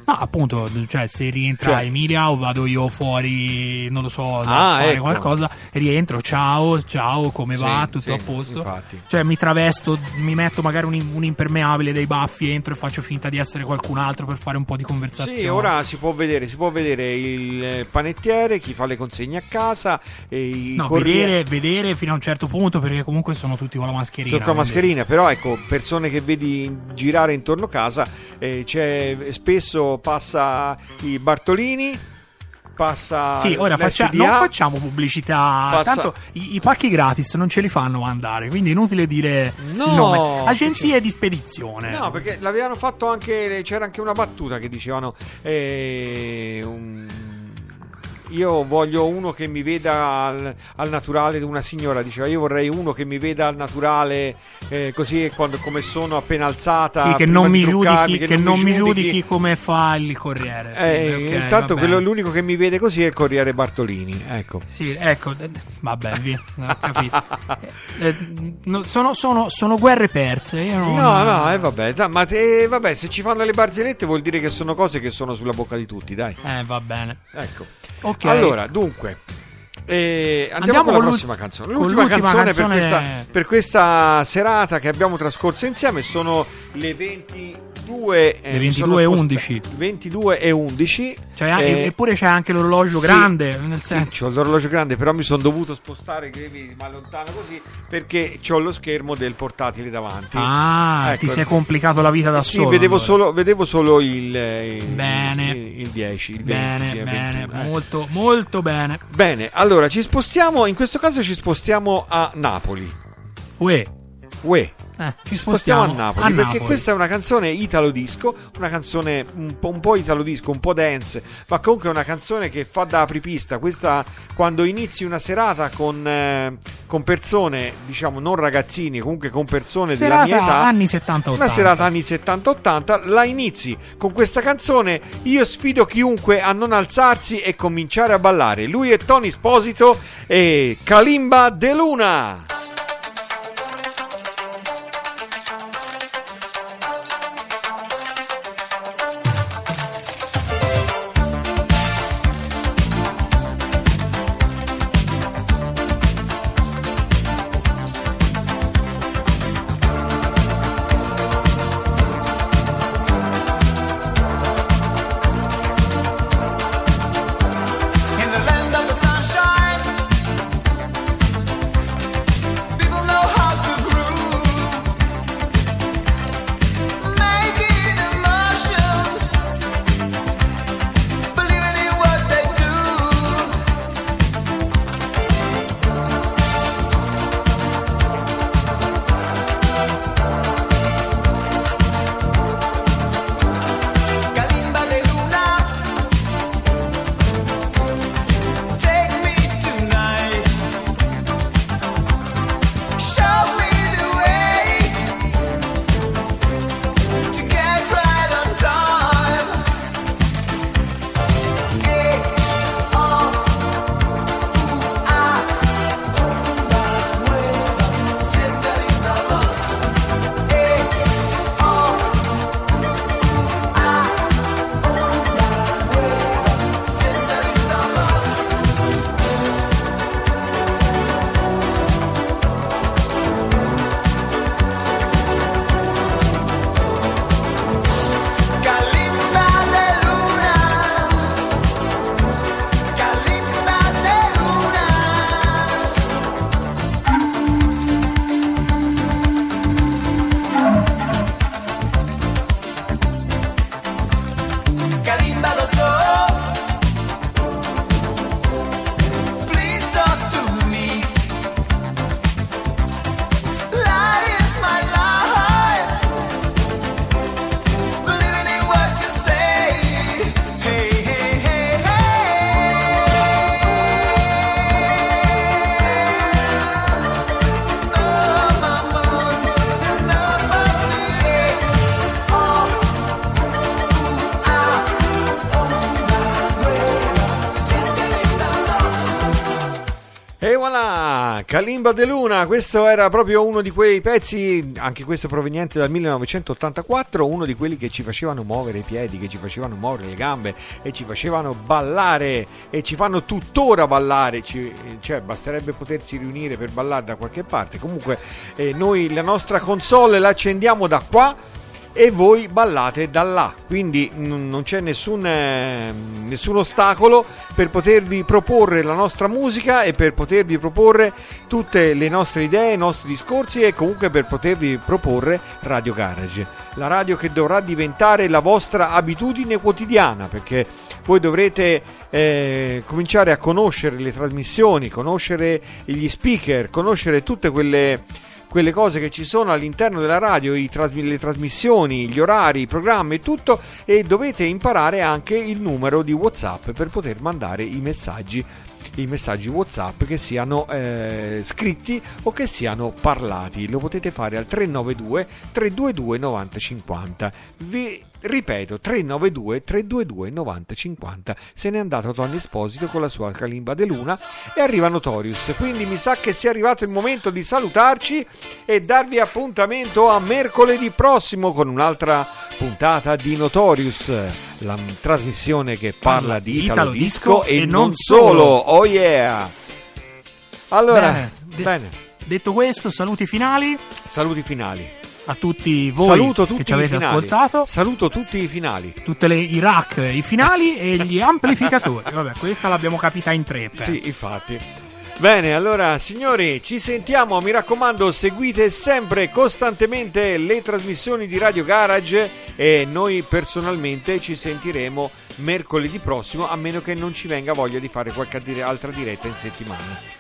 No, appunto, cioè se rientra Cioè- Emilia o vado io fuori, non lo so, Ah, fare ecco. qualcosa, rientro, ciao, ciao, come Sì, va, tutto sì, a posto. infatti. Cioè mi travesto, mi metto magari un, un impermeabile dei baffi, entro e faccio finta di essere qualcun altro per fare un po' di conversazione. Sì, ora si può vedere, si può vedere il panettiere, chi fa le consegne a casa, i No, vedere, vedere fino a un certo punto perché comunque sono tutti con la mascherina. Sotto la mascherina, però ecco, persone che vedi girare intorno a casa, eh, c'è, spesso passa i Bartolini, passa Sì, ora faccia- non facciamo pubblicità. Passa- Tanto i, i pacchi gratis non ce li fanno mandare, quindi è inutile dire No. Agenzie di spedizione. No, perché l'avevano fatto anche. C'era anche una battuta che dicevano. eh, un- io voglio uno che mi veda al, al naturale. Una signora diceva: Io vorrei uno che mi veda al naturale, eh, così quando, come sono appena alzata. Sì, che non, mi giudichi, che non mi giudichi come fa il corriere. Sì, Eh, ok, intanto quello- l'unico che mi vede così è il Corriere Bartolini. Ecco. Sì, ecco, eh, vabbè, via, ho capito. Eh, eh, no, sono, sono- sono guerre perse. Non- No, no, eh, vabbè, dai, ma te- vabbè, se ci fanno le barzellette vuol dire che sono cose che sono sulla bocca di tutti, dai. Eh, va bene. Ecco. Ok. Allora, dunque, eh, andiamo, Andiamo con la prossima canzone. L'ultima l'ultima canzone, canzone- Per, questa, per questa serata che abbiamo trascorso insieme sono le 22, eh, Le mi sono 22 e sposta- 11. 22 e 11. Cioè, anche- eh, eppure c'è anche l'orologio sì, grande. Nel sì, senso. c'ho l'orologio grande, però mi sono dovuto spostare, ma lontano così, perché ho lo schermo del portatile davanti. Ah, Ecco. ti sei complicato la vita da Sì, solo. vedevo, allora. solo, vedevo solo il, il, Bene. il, il 10, il 20, Bene, il bene, 21, eh. molto, molto bene. Bene, allora ci spostiamo, in questo caso ci spostiamo a Napoli. Uè, Uè. eh, ci Spostiamo spostiamo a Napoli a perché Napoli. questa è una canzone italo disco, una canzone un po', un po' italo disco, un po' dance, ma comunque è una canzone che fa da apripista. Questa quando inizi una serata con, eh, con persone, diciamo non ragazzini, comunque con persone della mia Serata età, anni 70-80. una serata anni 70-80, la inizi con questa canzone. Io sfido chiunque a non alzarsi e cominciare a ballare. Lui è Tony Sposito e Kalimba De Luna. Kalimba de Luna, questo era proprio uno di quei pezzi, anche questo proveniente dal 1984, uno di quelli che ci facevano muovere i piedi, che ci facevano muovere le gambe e ci facevano ballare e ci fanno tuttora ballare, ci- cioè basterebbe potersi riunire per ballare da qualche parte. Comunque eh, noi la nostra console la accendiamo da qua e voi ballate da là. Quindi n- non c'è nessun, eh, nessun ostacolo per potervi proporre la nostra musica e per potervi proporre tutte le nostre idee, i nostri discorsi e comunque per potervi proporre Radio Garage. La radio che dovrà diventare la vostra abitudine quotidiana perché voi dovrete eh, cominciare a conoscere le trasmissioni, conoscere gli speaker, conoscere tutte quelle quelle cose che ci sono all'interno della radio, i trasmi- le trasmissioni, gli orari, i programmi e tutto e dovete imparare anche il numero di WhatsApp per poter mandare i messaggi i messaggi WhatsApp che siano eh, scritti o che siano parlati. Lo potete fare al 392 322 9050. Vi ripeto 392 322 9050. Se n'è andato Tony Esposito con la sua Calimba de Luna e arriva Notorious. Quindi mi sa che sia arrivato il momento di salutarci e darvi appuntamento a mercoledì prossimo con un'altra puntata di Notorious, la trasmissione che parla di Italo Disco e non solo. Oh yeah! Allora, Bene, de- bene, Detto questo, saluti finali saluti finali. A tutti voi Saluto tutti che ci avete finali. ascoltato. Saluto tutti i penali. Tutte le, i rack, i finali e gli (laughs) amplificatori. Vabbè, questa l'abbiamo capita in tre. per. Sì, infatti. Bene, allora signori, ci sentiamo, mi raccomando, seguite sempre costantemente le trasmissioni di Radio Garage e noi personalmente ci sentiremo mercoledì prossimo, a meno che non ci venga voglia di fare qualche altra diretta in settimana.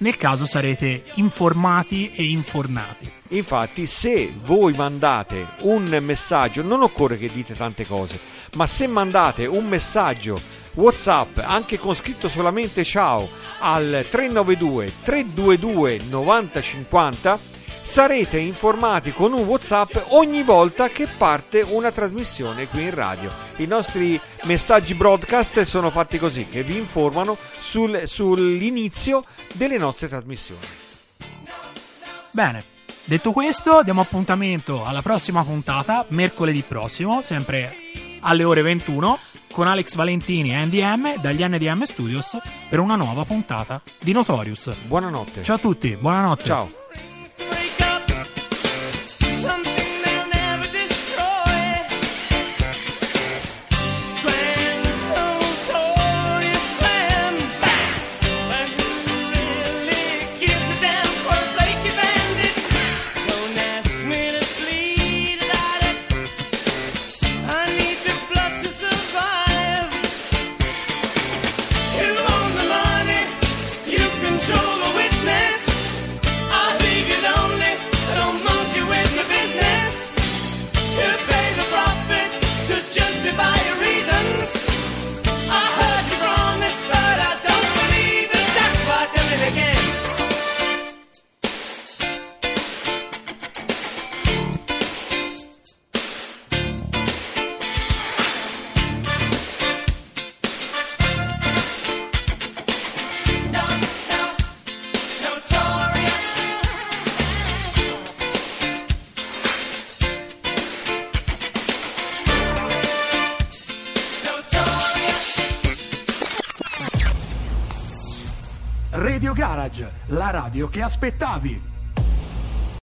Nel caso sarete informati e infornati. Infatti, se voi mandate un messaggio, non occorre che dite tante cose, ma se mandate un messaggio WhatsApp, anche con scritto solamente ciao, al 392 322 9050, sarete informati con un WhatsApp ogni volta che parte una trasmissione qui in radio. I nostri messaggi broadcast sono fatti così, che vi informano sul- sull'inizio delle nostre trasmissioni. Bene, detto questo, diamo appuntamento alla prossima puntata, mercoledì prossimo, sempre alle ore 21, con Alex Valentini e NDM dagli NDM Studios per una nuova puntata di Notorious. Buonanotte. Ciao a tutti, buonanotte. Ciao. Radio che aspettavi.